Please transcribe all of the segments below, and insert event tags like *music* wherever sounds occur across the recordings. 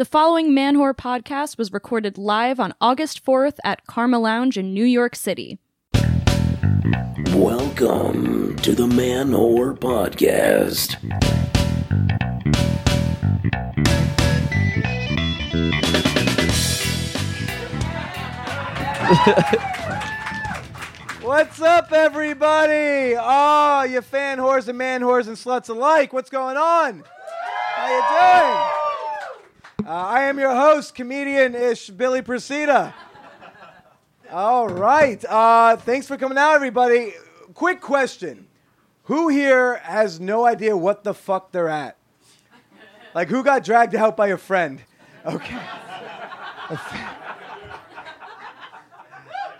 The following Man Whore podcast was recorded live on August 4th at Karma Lounge in New York City. Welcome to the Man Whore Podcast. *laughs* What's up, everybody? Oh, you fan whores and man whores and sluts alike. What's going on? How you doing? Uh, I am your host, comedian-ish Billy Procida. All right. Uh, thanks for coming out, everybody. Quick question: Who here has no idea what the fuck they're at? Like, who got dragged out by a friend? Okay.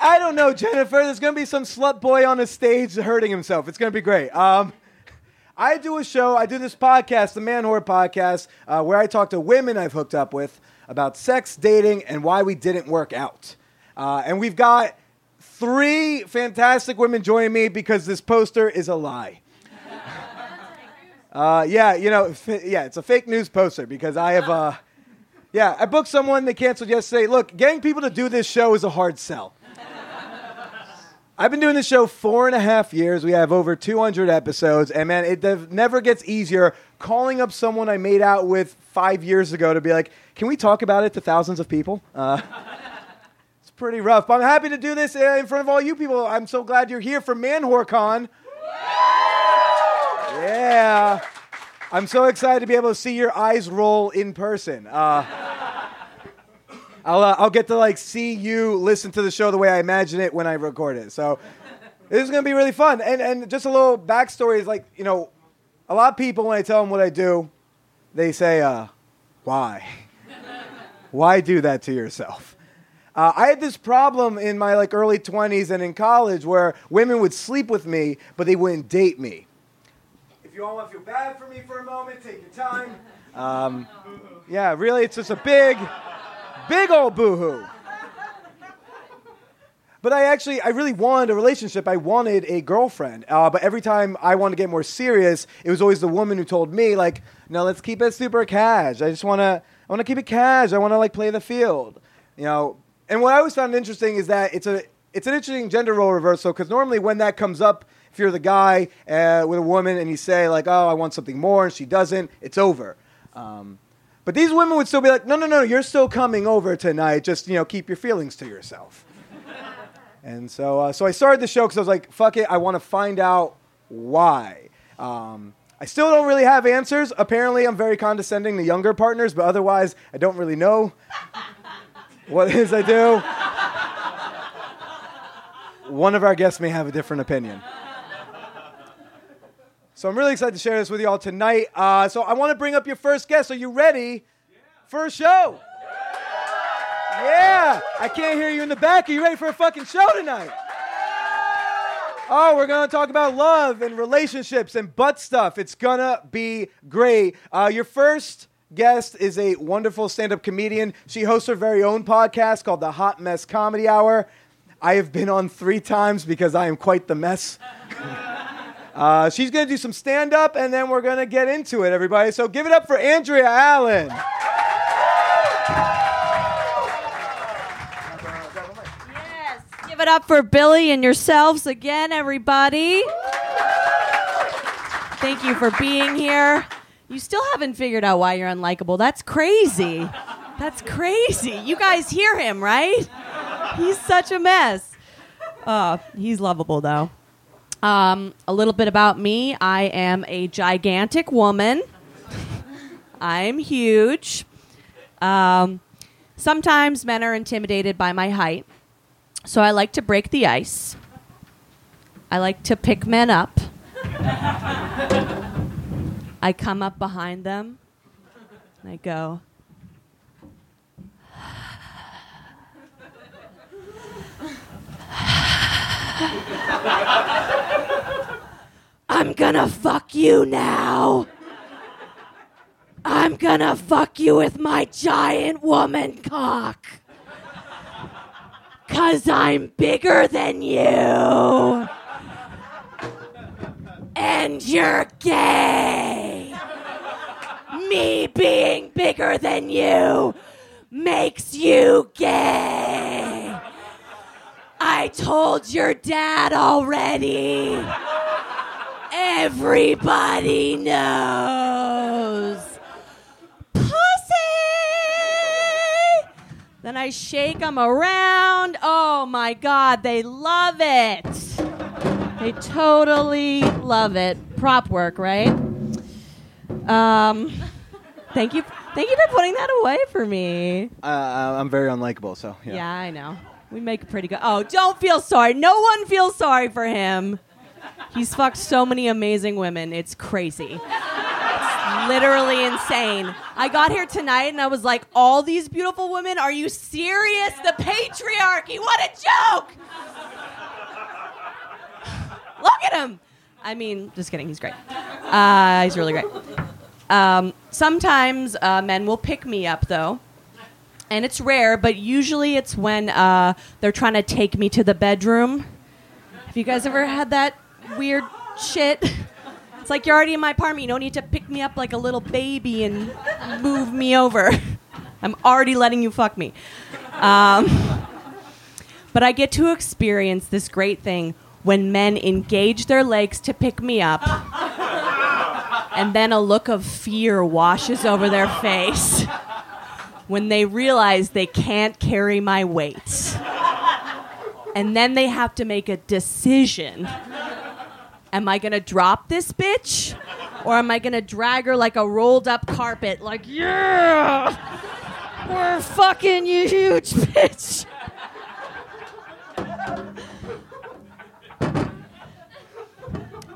I don't know, Jennifer. There's going to be some slut boy on the stage hurting himself. It's going to be great. Um, I do a show, I do this podcast, the Man Whore Podcast, uh, where I talk to women I've hooked up with about sex, dating, and why we didn't work out. Uh, and we've got three fantastic women joining me because this poster is a lie. Uh, yeah, you know, f- yeah, it's a fake news poster because I have, uh, yeah, I booked someone, they canceled yesterday. Look, getting people to do this show is a hard sell. I've been doing this show four and a half years. We have over 200 episodes, and man, it never gets easier calling up someone I made out with five years ago to be like, "Can we talk about it to thousands of people?" Uh, *laughs* it's pretty rough, but I'm happy to do this uh, in front of all you people. I'm so glad you're here for ManWhoreCon. Yeah, I'm so excited to be able to see your eyes roll in person. Uh, I'll, uh, I'll get to like see you listen to the show the way I imagine it when I record it. So this is gonna be really fun. And and just a little backstory is like you know, a lot of people when I tell them what I do, they say, uh, "Why? *laughs* Why do that to yourself?" Uh, I had this problem in my like early 20s and in college where women would sleep with me, but they wouldn't date me. If you all want to feel bad for me for a moment, take your time. Um, yeah, really, it's just a big. Big old boohoo. But I actually, I really wanted a relationship. I wanted a girlfriend. Uh, but every time I wanted to get more serious, it was always the woman who told me, like, no, let's keep it super cash. I just want to, I want to keep it cash. I want to like play the field, you know. And what I always found interesting is that it's a, it's an interesting gender role reversal because normally when that comes up, if you're the guy uh, with a woman and you say like, oh, I want something more, and she doesn't, it's over. Um, but these women would still be like, no, no, no, you're still coming over tonight. Just, you know, keep your feelings to yourself. and so, uh, so I started the show because I was like, fuck it, I want to find out why. Um, I still don't really have answers. Apparently, I'm very condescending to younger partners, but otherwise, I don't really know what it is I do. One of our guests may have a different opinion. So I'm really excited to share this with you all tonight. Uh, so I want to bring up your first guest. Are you ready for a show? Yeah. I can't hear you in the back. Are you ready for a fucking show tonight? Oh, we're going to talk about love and relationships and butt stuff. It's going to be great. Uh, your first guest is a wonderful stand up comedian. She hosts her very own podcast called The Hot Mess Comedy Hour. I have been on three times because I am quite the mess. *laughs* Uh, she's going to do some stand up and then we're going to get into it, everybody. So give it up for Andrea Allan. Yes. Give it up for Billy and yourselves again, everybody. Thank you for being here. You still haven't figured out why you're unlikable. That's crazy. That's crazy. You guys hear him, right? He's such a mess. Uh, he's lovable, though. Um, a little bit about me I am a gigantic woman, I'm huge. Um, sometimes men are intimidated by my height, so I like to break the ice. I like to pick men up. I come up behind them and I go, I'm gonna fuck you now. I'm gonna fuck you with my giant woman cock. Cause I'm bigger than you. And you're gay. Me being bigger than you makes you gay. I told your dad already. Everybody knows. Pussy! Then I shake them around. Oh my God, they love it. They totally love it. Prop work, right? Um, thank you, thank you for putting that away for me. Uh, I'm very unlikable, so yeah. Yeah, I know. We make a pretty good. Oh, don't feel sorry. No one feels sorry for him. He's fucked so many amazing women. It's crazy. It's literally insane. I got here tonight and I was like, all these beautiful women? Are you serious? The patriarchy. What a joke. *sighs* Look at him. I mean, just kidding. He's great. Uh, he's really great. Um, sometimes uh, men will pick me up, though and it's rare, but usually it's when uh, they're trying to take me to the bedroom. Have you guys ever had that weird shit? It's like you're already in my apartment. You don't need to pick me up like a little baby and move me over. I'm already letting you fuck me. Um, but I get to experience this great thing when men engage their legs to pick me up, and then a look of fear washes over their face when they realize they can't carry my weight. And then they have to make a decision. Am I gonna drop this bitch? Or am I gonna drag her like a rolled up carpet? Like, yeah! We're fucking you, huge *laughs* bitch!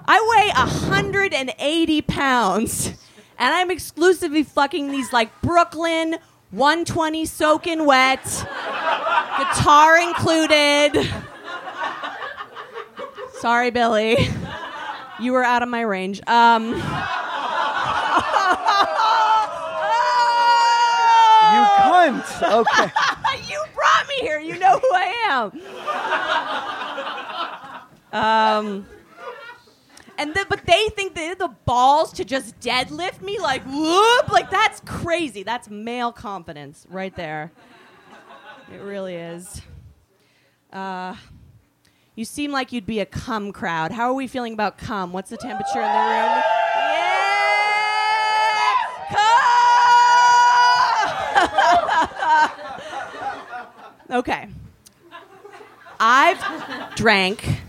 I weigh 180 pounds, and I'm exclusively fucking these like Brooklyn 120 soaking wet, guitar included. Sorry, Billy. You were out of my range. Um, You cunt. Okay. *laughs* you brought me here. You know who I am. Um, and the, but they think they have the balls to just deadlift me like whoop like that's crazy. That's male confidence right there. It really is. Uh, you seem like you'd be a cum crowd. How are we feeling about cum? What's the temperature in the room? Yeah! Cum! *laughs* okay. I've drank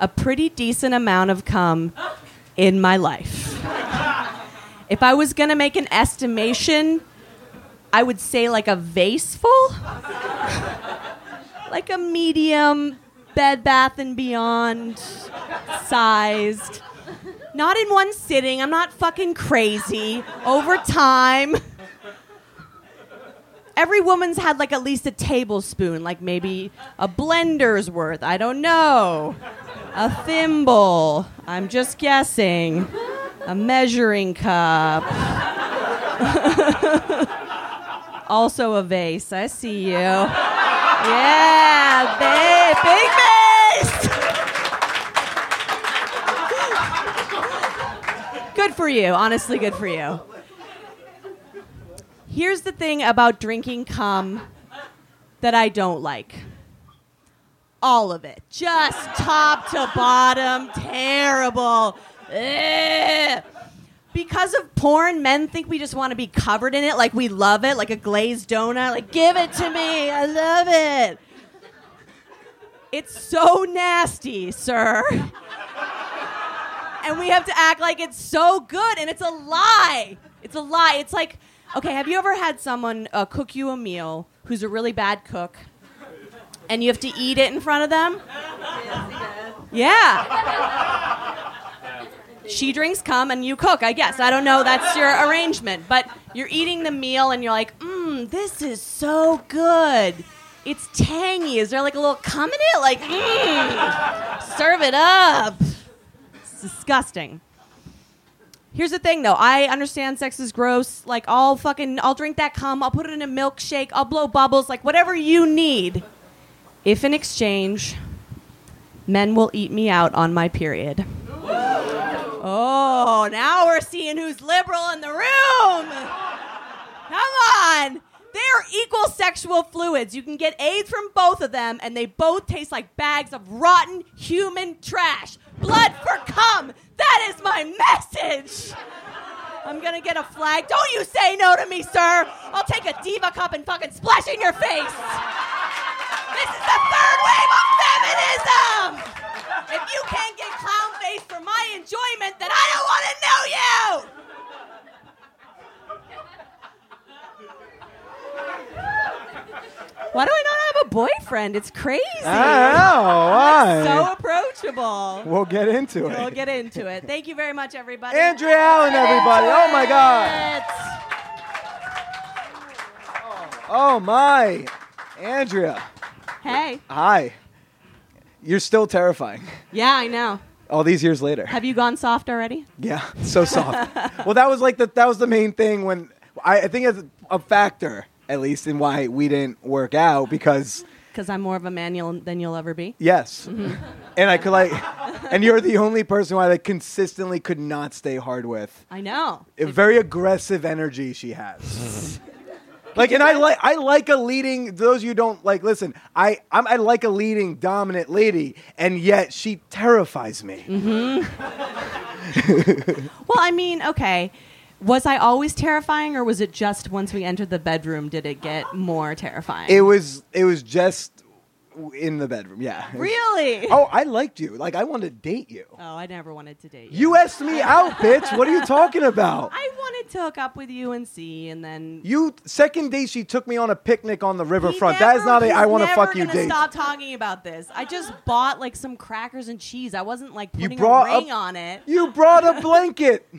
a pretty decent amount of cum in my life. If I was gonna make an estimation, I would say like a vase full, like a medium Bed Bath and Beyond sized. Not in one sitting. I'm not fucking crazy. Over time. Every woman's had like at least a tablespoon, like maybe a blender's worth. I don't know a thimble. I'm just guessing. A measuring cup. *laughs* also a vase. I see you. Yeah, ba- big vase. good for you. Honestly, good for you. Here's the thing about drinking cum that I don't like all of it. Just top to bottom, terrible. Ugh. Because of porn, men think we just want to be covered in it, like we love it, like a glazed donut. Like, give it to me, I love it. It's so nasty, sir. and we have to act like it's so good, and it's a lie. It's a lie. It's like, okay, have you ever had someone uh, cook you a meal who's a really bad cook? and you have to eat it in front of them? Yeah. She drinks cum and you cook, I guess. I don't know, that's your arrangement. But you're eating the meal and you're like, mmm, this is so good. It's tangy. Is there like a little cum in it? Like, mmm, serve it up. It's disgusting. Here's the thing though, I understand sex is gross. Like, I'll fucking, I'll drink that cum, I'll put it in a milkshake, I'll blow bubbles, like, whatever you need if in exchange, men will eat me out on my period. Oh, now we're seeing who's liberal in the room. Come on. They're equal sexual fluids. You can get AIDS from both of them, and they both taste like bags of rotten human trash. Blood for cum. That is my message. I'm gonna get a flag. Don't you say no to me, sir. I'll take a diva cup and fucking splash in your face. This is the third wave of feminism. If you can't get clown face for my enjoyment, then I don't want to know you. Why do I not have a boyfriend? It's crazy. I know. Why? So approachable. we'll get into it. We'll get into it. Thank you very much, everybody. Andrea Allan, everybody. Oh my God. Oh my. Andrea. Hey. Hi. You're still terrifying. Yeah, I know. All these years later. Have you gone soft already? Yeah, *laughs* so soft. well, that was like the that was the main thing when I, I think it's a factor at least in why we didn't work out because Because I'm more of a man you'll, than you'll ever be. yes, mm-hmm. and I could like, and you're the only person who I like consistently could not stay hard with. I know. A very aggressive energy she has. *laughs* Like and I like I like a leading. Those of you who don't like listen. I I'm, I like a leading dominant lady, and yet she terrifies me. Mm-hmm. *laughs* Well, I mean, okay. Was I always terrifying, or was it just once we entered the bedroom did it get more terrifying? It was it was just in the bedroom. Yeah. Really? Oh, I liked you. Like I wanted to date you. Oh, I never wanted to date you. You asked me out, bitch. What are you talking about? *laughs* I wanted to hook up with you and see, and then You second day she took me on a picnic on the riverfront. that is not a I want to fuck you date. Stop talking about this. I just bought like some crackers and cheese. I wasn't like You putting brought a ring a- on it. You brought a blanket. *laughs*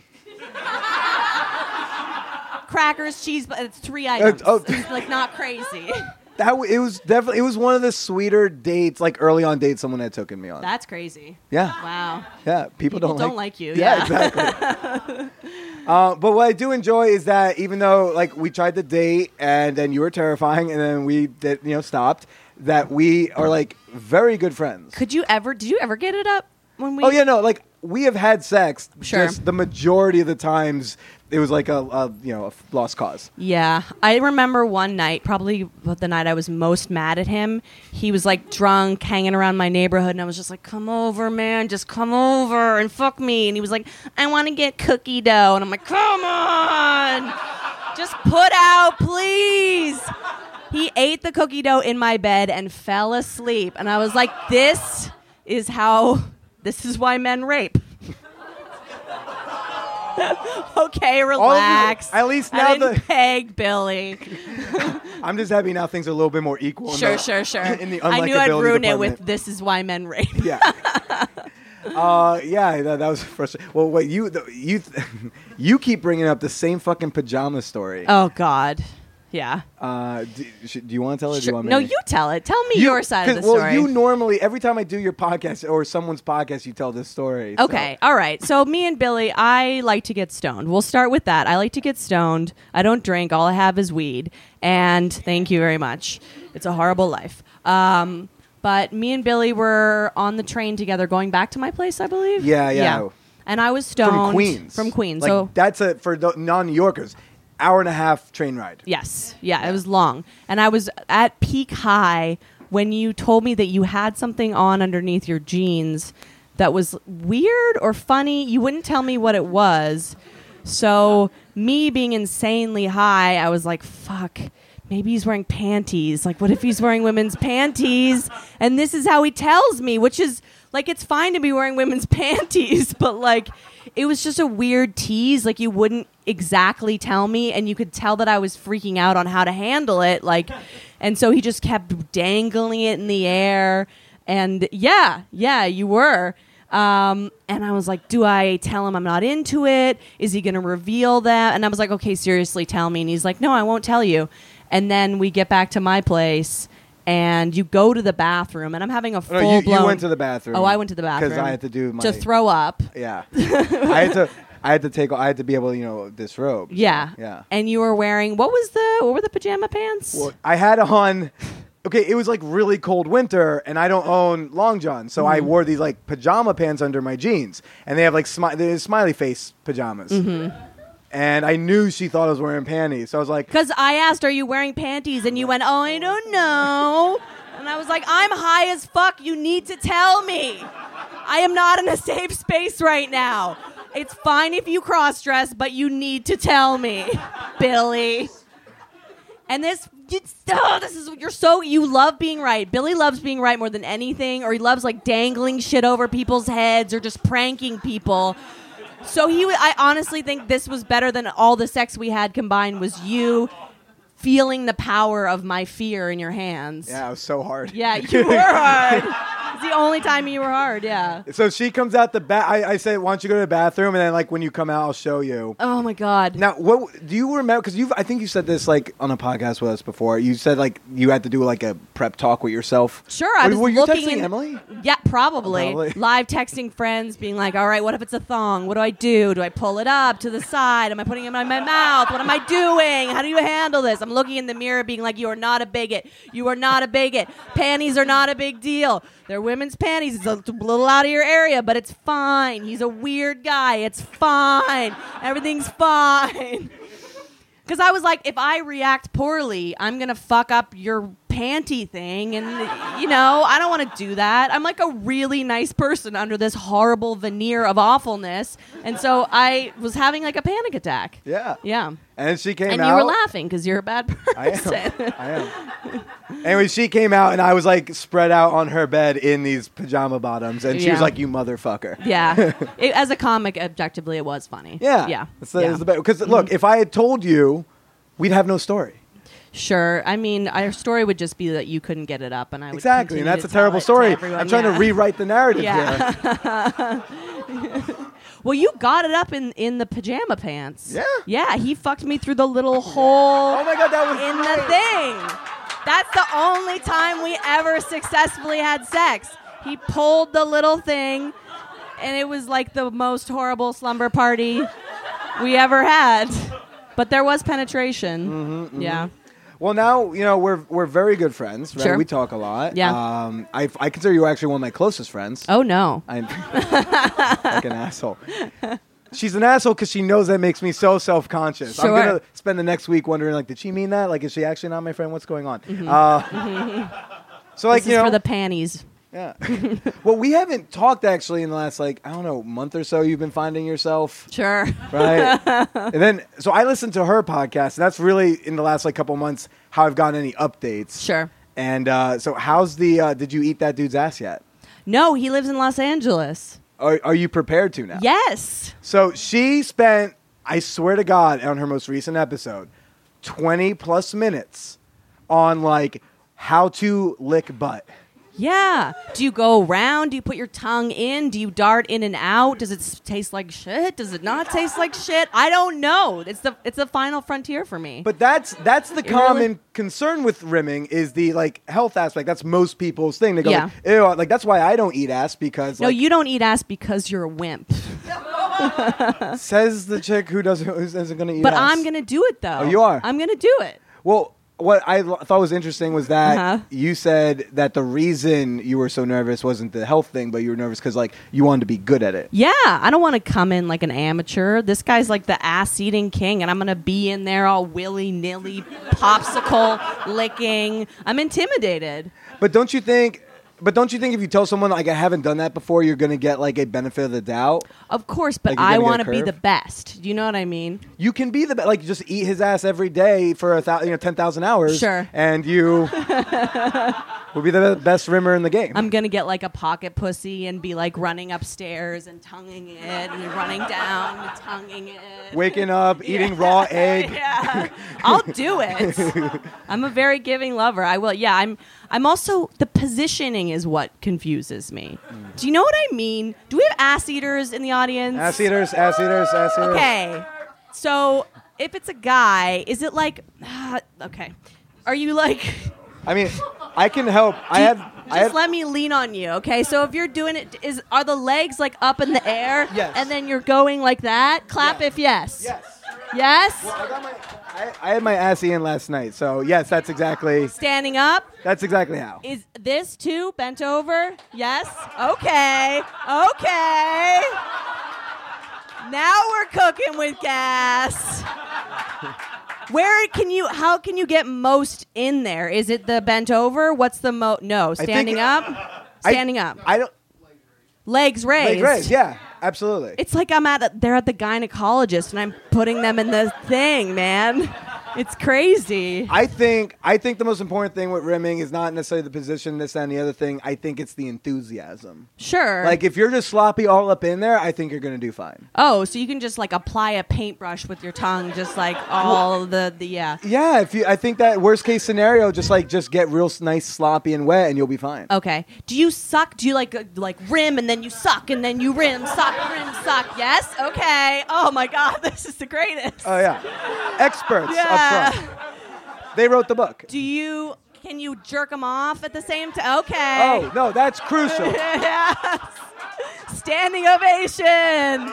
Crackers, cheese, but it's three items. oh. It's like not crazy. That w- it was definitely it was one of the sweeter dates, like early on dates someone had taken me on. That's crazy. yeah, Wow. yeah. People, People don't, don't like, like you, Yeah, yeah. exactly. *laughs* uh, but what I do enjoy is that even though like we tried to date and then you were terrifying and then we did you know stopped, that we are like very good friends. Could you ever? Did you ever get it up when we? Oh yeah, no, like we have had sex. Sure. Just the majority of the times, it was like a, a you know a lost cause. Yeah, I remember one night, probably the night I was most mad at him. He was like drunk, hanging around my neighborhood, and I was just like, "Come over, man, just come over and fuck me." And he was like, "I want to get cookie dough," and I'm like, "Come on, just put out, please." He ate the cookie dough in my bed and fell asleep, and I was like, "This is how. This is why men rape." *laughs* okay, relax. at least now I didn't the- peg Billy. *laughs* I'm just happy now things are a little bit more equal. Sure, the- sure, sure. *laughs* In the I knew I'd ruin it with "This is why men rape." yeah. uh, yeah, that, that was frustrating. Well, wait, you the, you you keep bringing up the same fucking pajama story. Oh God, yeah. Uh, do, do you want to tell it? or Do you want me No, to? you tell it. Tell me your side of the well, story. you normally every time I do your podcast or someone's podcast, you tell this story. so- Okay, all right. So me and Billy, I like to get stoned. We'll start with that. I like to get stoned. I don't drink. All I have is weed. And thank you very much. It's a horrible life. Um, but me and Billy were on the train together, going back to my place, I believe. Yeah, yeah. And I was stoned from Queens. From Queens. Like, so that's a for the non-New Yorkers, hour and a half train ride. Yes. Yeah, it was long. And I was at peak high when you told me that you had something on underneath your jeans that was weird or funny. You wouldn't tell me what it was. So, me being insanely high, I was like, fuck. Maybe he's wearing panties. Like, what if he's wearing women's panties? And this is how he tells me, which is like, it's fine to be wearing women's *laughs* panties, but like, it was just a weird tease. Like, you wouldn't exactly tell me, and you could tell that I was freaking out on how to handle it. Like, *laughs* and so he just kept dangling it in the air. And yeah, yeah, you were. Um, and I was like, do I tell him I'm not into it? Is he going to reveal that? And I was like, okay, seriously, tell me. And he's like, no, I won't tell you. And then we get back to my place, and you go to the bathroom, and I'm having a Oh, full no, you, blown. you went to the bathroom. Oh, I went to the bathroom because I had to do my to throw up. Yeah, *laughs* I had to. I had to take. I had to be able, to, you know, disrobe. Yeah, yeah. And you were wearing what was the what were the pajama pants? Well, I had on okay, it was like really cold winter, and I don't own long johns, so I Mm-hmm. wore these like pajama pants under my jeans, and they have like smi- smiley face pajamas. Mm-hmm. And I knew she thought I was wearing panties, so I was like, Because I asked, "Are you wearing panties?" and you went, "Oh, I don't know." And I was like, "I'm high as fuck. You need to tell me. I am not in a safe space right now. It's fine if you cross dress, but you need to tell me, Billy." And this, oh, this is you're so you love being right. Billy loves being right more than anything, or he loves like dangling shit over people's heads or just pranking people. So he, w- I honestly think this was better than all the sex we had combined. Was you feeling the power of my fear in your hands? yeah, it was so hard. Yeah, *laughs* you were hard. The only time you were hard. Yeah. So she comes out the back. I, I said, "Why don't you go to the bathroom?" And then, like, when you come out, I'll show you. Oh my god. Now, what do you remember? Because you've, I think you said this like on a podcast with us before. You said like you had to do like a prep talk with yourself. Sure, I was were you looking texting in- Emily? Yeah, probably. Probably. *laughs* Live texting friends, being like, "All right, what if it's a thong? What do I do? Do I pull it up to the side? Am I putting it in my mouth? What am I doing? How do you handle this?" I'm looking in the mirror, being like, "You are not a bigot. You are not a bigot. Panties are not a big deal. They're women's panties. It's a little out of your area, but it's fine. He's a weird guy. It's fine. Everything's fine." *laughs* Because I was like, if I react poorly, I'm gonna fuck up your panty thing, and you know, I don't want to do that. I'm like a really nice person under this horrible veneer of awfulness, and so I was having like a panic attack. Yeah. Yeah, And she came and out. you were laughing because you're a bad person. I am. I *laughs* am. *laughs* anyway, she came out and I was like spread out on her bed in these pajama bottoms, and she was like, "You motherfucker." yeah, *laughs* it, as a comic, objectively, it was funny. Yeah. yeah, It's the, yeah. Mm-hmm. Because look, if I had told you, we'd have no story. Sure. I mean, our story would just be that you couldn't get it up, and I would Exactly, and continue that's to a tell terrible to story. everyone. I'm trying Yeah. to rewrite the narrative here. *laughs* Well, you got it up in in the pajama pants. Yeah. Yeah, he fucked me through the little hole Oh my god, that was in the thing. That's the only time we ever successfully had sex. He pulled the little thing, and it was like the most horrible slumber party we ever had. But there was penetration. Mm-hmm, Yeah. Well, now you know we're we're very good friends. Right? Sure. We talk a lot. Yeah. Um, I I consider you actually one of my closest friends. Oh no. I'm *laughs* *laughs* like an asshole. She's an asshole because she knows that makes me so self conscious. I'm gonna spend the next week wondering, like, did she mean that? Like, is she actually not my friend? What's going on? Mm-hmm. Uh, so, like, This you is know, for the panties. yeah. well, we haven't talked actually in the last, like, I don't know, month or so. You've been finding yourself, Sure. right? *laughs* and then, so I listened to her podcast, and that's really in the last like couple months how I've gotten any updates. Sure. And uh, so, how's the? Uh, did you eat that dude's ass yet? No, he lives in Los Angeles. Are, are you prepared to now? Yes. So she spent, I swear to God, on her most recent episode, 20 plus minutes on like how to lick butt. Yeah. Do you go around? Do you put your tongue in? Do you dart in and out? Does it taste like shit? Does it not taste like shit? I don't know. It's the it's the final frontier for me. But that's that's the really- common concern with rimming is the like health aspect. That's most people's thing. They go, Yeah. like, ew, like that's why I don't eat ass because no, like, you don't eat ass because you're a wimp. *laughs* *laughs* says the chick who doesn't who isn't going to eat But ass. I'm gonna do it though. Oh, you are? I'm gonna do it. Well, what I thought was interesting was that Uh-huh. you said that the reason you were so nervous wasn't the health thing, but you were nervous because like you wanted to be good at it. Yeah, I don't want to come in like an amateur. This guy's like the ass eating king, and I'm gonna be in there all willy nilly, popsicle licking. I'm intimidated. But don't you think? But don't you think if you tell someone like I haven't done that before, you're gonna get like a benefit of the doubt? Of course, but Like you're I gonna get want to be the best. You know what I mean? You can be the be- like just eat his ass every day for a thousand, you know, ten thousand hours. Sure. and you *laughs* will be the best rimmer in the game. I'm gonna get like a pocket pussy and be like running upstairs and tonguing it and running down and tonguing it. Waking up, *laughs* eating raw *laughs* egg. yeah, I'll do it. I'm a very giving lover. I will. Yeah, I'm. I'm also the positioning is what confuses me. Do you know what I mean? Do we have ass eaters in the audience? Ass eaters, ass eaters, ass eaters. Okay, so if it's a guy, is it like? *sighs* okay, are you like? I mean, I can help. I have. Just I let me lean on you, okay? So if you're doing it, is are the legs like up in the air? Yes. And then you're going like that. Clap Yes. if yes. yes. Yes. I got my. I, I had my ass in last night, so yes, that's exactly Standing up. that's exactly how. Is this too bent over? Yes. Okay. Okay. Now we're cooking with gas. Where can you? How can you get most in there? Is it the bent over? What's the mo? No, think- standing up. I- Standing up. I don't. Legs raised. Like, right, yeah, absolutely. It's like I'm at a, they're at the gynecologist and I'm putting them in the thing, man. It's crazy. I think I think the most important thing with rimming is not necessarily the position, this and the other thing. I think it's the enthusiasm. Sure. Like if you're just sloppy all up in there, I think you're gonna do fine. oh, so you can just like apply a paintbrush with your tongue, just like all the the yeah. Yeah, if you, I think that worst case scenario, just like just get real s- nice, sloppy, and wet, and you'll be fine. Okay. Do you suck? Do you like uh, like rim and then you suck and then you rim, suck, rim, suck? Yes. Okay. Oh my God, *laughs* this is the greatest. Oh yeah, experts Up. They wrote the book. Do you? Can you jerk them off at the same time? Okay. Oh no, that's crucial. *laughs* yes. Standing ovation.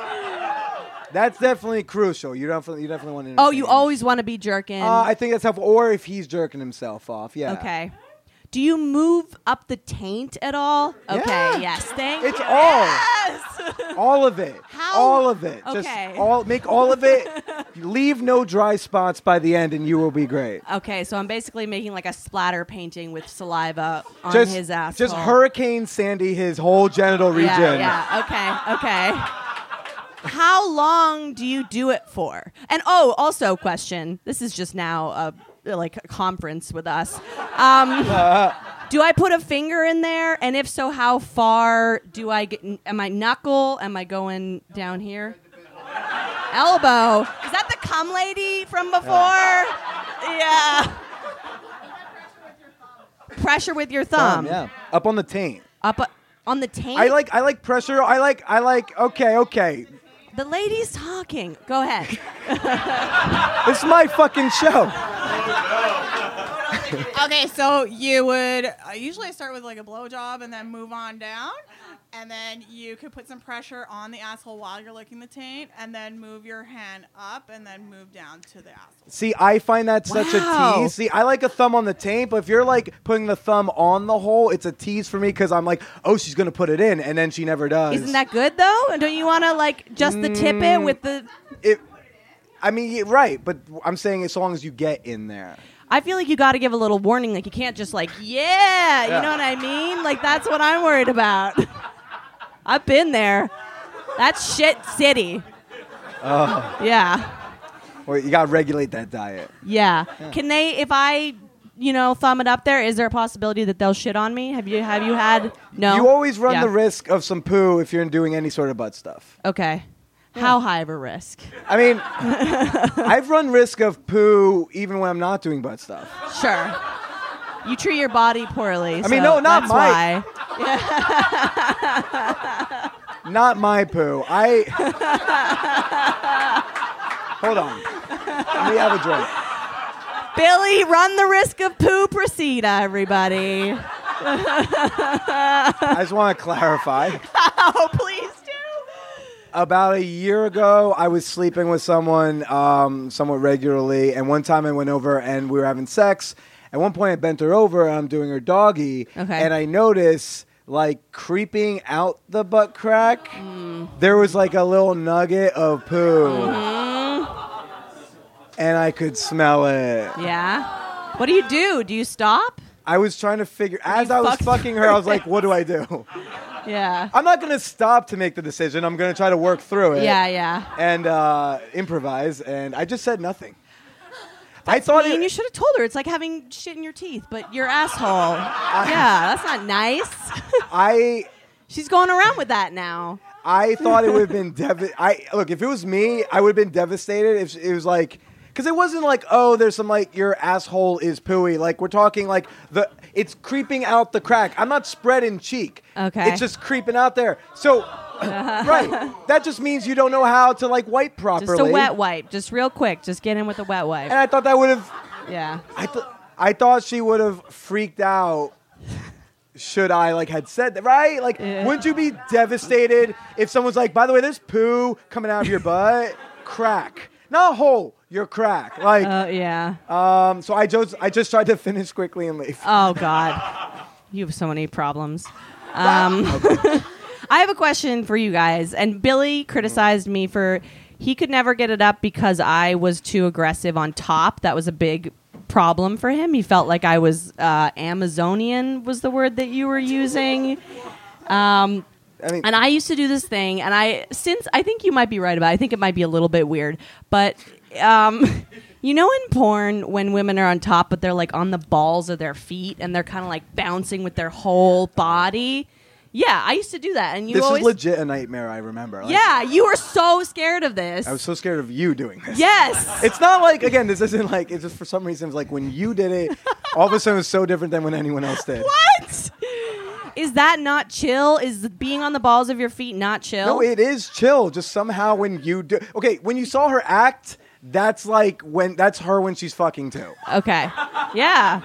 That's definitely crucial. You definitely, you definitely want to. Oh, you always want to be jerking. Uh, I think that's helpful. Or if he's jerking himself off, yeah. okay. Do you move up the taint at all? Okay. Yeah. Yes. Thank It's you. all. Yes. All of it. How- All of it. Okay. Just all make all of it. *laughs* leave no dry spots by the end, and you will be great. okay, so I'm basically making like a splatter painting with saliva on just his ass. just Hurricane Sandy his whole genital region. Yeah, yeah. Okay, okay. How long do you do it for? And oh, also question. This is just now a like a conference with us. Um, *laughs* do I put a finger in there? And if so, how far do I get? Am I knuckle? Am I going down here? Elbow. Is that the cum lady from before? Yeah. Pressure with your thumb. Um, yeah. Up on the taint. Up uh, on the taint. I like I like pressure. I like I like okay, okay. The lady's talking. Go ahead. *laughs* it's my fucking show. okay, so you would uh, usually start with like a blowjob and then move on down. And then you could put some pressure on the asshole while you're licking the taint, and then move your hand up and then move down to the asshole. See, I find that such a tease. See, I like a thumb on the taint, but if you're like putting the thumb on the hole, it's a tease for me because I'm like, oh, she's gonna put it in, and then she never does. Isn't that good though? And don't you want to like just the tip it mm. with the? it? I mean, yeah, right, but I'm saying as long as you get in there. I feel like you got to give a little warning. Like you can't just like yeah, you Yeah. know what I mean? Like that's what I'm worried about. *laughs* I've been there. That's shit city. Oh. Yeah. Or you gotta regulate that diet. yeah, Can they? If I, you know, thumb it up there, is there a possibility that they'll shit on me? Have you have you had no? You always run Yeah. the risk of some poo if you're doing any sort of butt stuff. Okay. How high of a risk? I mean, I've run risk of poo even when I'm not doing butt stuff. Sure. You treat your body poorly. I mean, so no, not my- why. *laughs* Not my poo. I. *laughs* Hold on. Let me have a drink. Billy, run the risk of poo Procida, everybody. *laughs* I just want to clarify. *laughs* Oh, please do. About a year ago, I was sleeping with someone um, somewhat regularly, and one time I went over and we were having sex. At one point, I bent her over and I'm doing her doggy, Okay. and I noticed like creeping out the butt crack, Mm. there was like a little nugget of poo, Mm-hmm. and I could smell it. Yeah. What do you do? Do you stop? I was trying to figure as I was fucking her, I was like, *laughs* "What do I do?" Yeah. I'm not gonna stop to make the decision. I'm gonna try to work through it. Yeah, yeah. and uh, improvise, and I just said nothing. I thought I mean, it, you should have told her. It's like having shit in your teeth, but your *laughs* asshole. yeah, that's not nice. *laughs* I She's going around with that now. I thought it would have been *laughs* dev- I look if it was me, I would have been devastated if it was like because it wasn't like oh there's some like your asshole is pooey like we're talking like the it's creeping out the crack. I'm not spreading cheek. Okay. it's just creeping out there. So *laughs* right, that just means you don't know how to like wipe properly. Just a wet wipe. Just real quick. Just get in with a wet wipe. And I thought that would have Yeah. I thought I thought she would have freaked out. Should I like had said that right? Like, Yeah. wouldn't you be devastated if someone's like, "By the way, there's poo coming out of your butt, crack." not whole. You're crack. Like, Uh, yeah. um, so I just I just tried to finish quickly and leave. Oh God, you have so many problems. *laughs* Um, I have a question for you guys. And Billy criticized me for he could never get it up because I was too aggressive on top. That was a big problem for him. He felt like I was uh, Amazonian was the word that you were using. Um, I mean, and I used to do this thing, and I since I think you might be right about. it. I think it might be a little bit weird, but um, *laughs* you know, in porn when women are on top, but they're like on the balls of their feet, and they're kind of like bouncing with their whole body. Yeah, I used to do that, and you this always. is legit a nightmare. I remember. Like, yeah, you were so scared of this. I was so scared of you doing this. yes. It's not like again. This isn't like. It's just for some reason. It's like when you did it, all of a sudden it was so different than when anyone else did. what? Is that not chill? Is being on the balls of your feet not chill? No, it is chill. Just somehow when you do. Okay, when you saw her act, that's like when that's her when she's fucking too, okay. Yeah.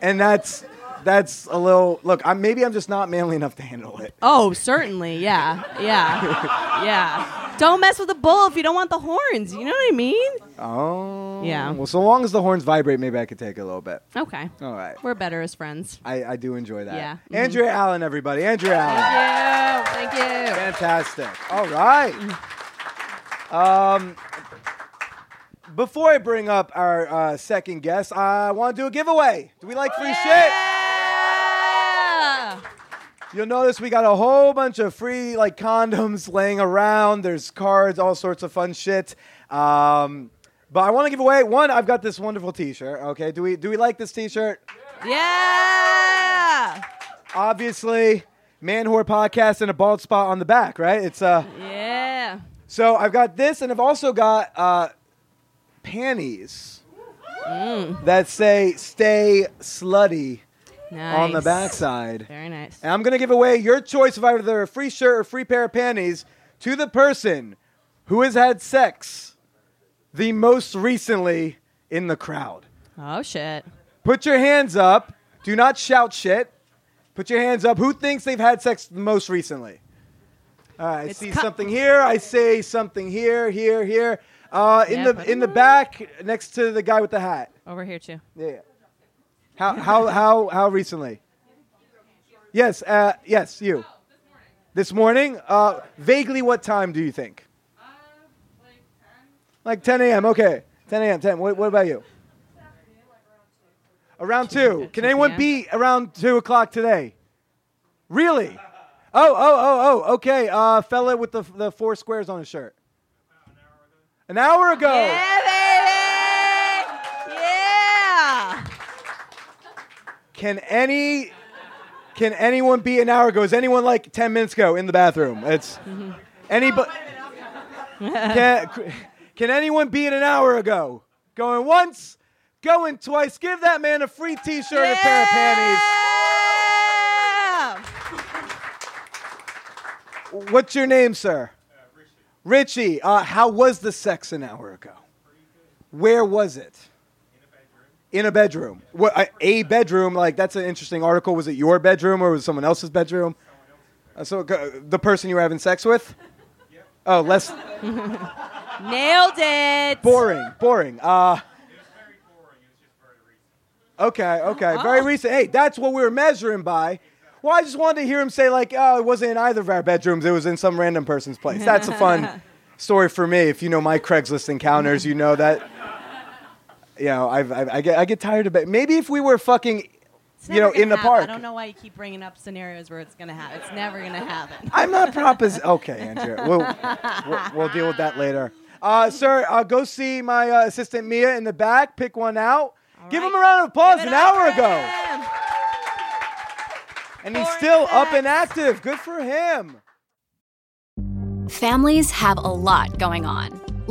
and that's that's a little. Look, I'm maybe I'm just not manly enough to handle it. Oh, certainly. Yeah. Yeah. yeah. Don't mess with the bull if you don't want the horns. You know what I mean? Oh. Yeah. Well, so long as the horns vibrate, maybe I could take it a little bit. Okay. All right. We're better as friends. I, I do enjoy that. Yeah. Mhm. Andrea Allan, everybody. Andrea Allan. Yeah. Thank you. Fantastic. All right. Um, before I bring up our uh, second guest, I want to do a giveaway. Do we like free shit? You'll notice we got a whole bunch of free like condoms laying around. There's cards, all sorts of fun shit. Um, but I want to give away one. I've got this wonderful T-shirt. Okay, do we do we like this T-shirt? Yeah. Obviously, man whore podcast and a bald spot on the back, right? It's uh. Yeah. So I've got this, and I've also got uh, panties that say "Stay Slutty" Nice. on the backside. Very nice. And I'm gonna give away your choice of either a free shirt or free pair of panties to the person who has had sex the most recently in the crowd. Oh shit. Put your hands up. Do not shout shit. Put your hands up. Who thinks they've had sex the most recently? All right, I It's see cu- something here. I say something here, here, here. Uh, in Yeah, the in the back, next to the guy with the hat. Over here too. Yeah. How how how how recently? Yes. Uh, yes. You. This morning. Uh, vaguely, what time do you think? Like 10 a.m. Okay. 10 a.m. 10. What, what about you? Around two. Can 2 anyone be around two o'clock today? Really? Oh, oh, oh, oh. Okay. Uh, fella with the the four squares on his shirt. An hour ago. Yeah, Can any can anyone be an hour ago? Is anyone like ten minutes ago in the bathroom? It's *laughs* anybody. Can, can anyone be an hour ago? Going once, going twice. Give that man a free T-shirt and a pair of panties. What's your name, sir? Richie. Uh, how was the sex an hour ago? Where was it? In a bedroom. What, a, a bedroom? Like that's an interesting article. Was it your bedroom or was it someone else's bedroom? Uh, so uh, the person you were having sex with? Oh, less *laughs* Nailed it. boring. Boring. Uh, okay. Okay. Very Oh. recent. Hey, that's what we were measuring by. Well, I just wanted to hear him say like, "Oh, it wasn't in either of our bedrooms. It was in some random person's place." That's a fun *laughs* story for me. If you know my Craigslist encounters, you know that. You know, I've, I've, I get I get tired of it. Maybe if we were fucking, It's you know, never in the happen. park. I don't know why you keep bringing up scenarios where it's gonna happen. It's never gonna happen. I'm not propos. Okay, Andrea. We'll, we'll, we'll deal with that later. Uh, sir, uh, go see my uh, assistant Mia in the back. Pick one out. Give right. him a round of applause. An hour ago, him. and he's Foreign still up and active. Good for him. Families have a lot going on.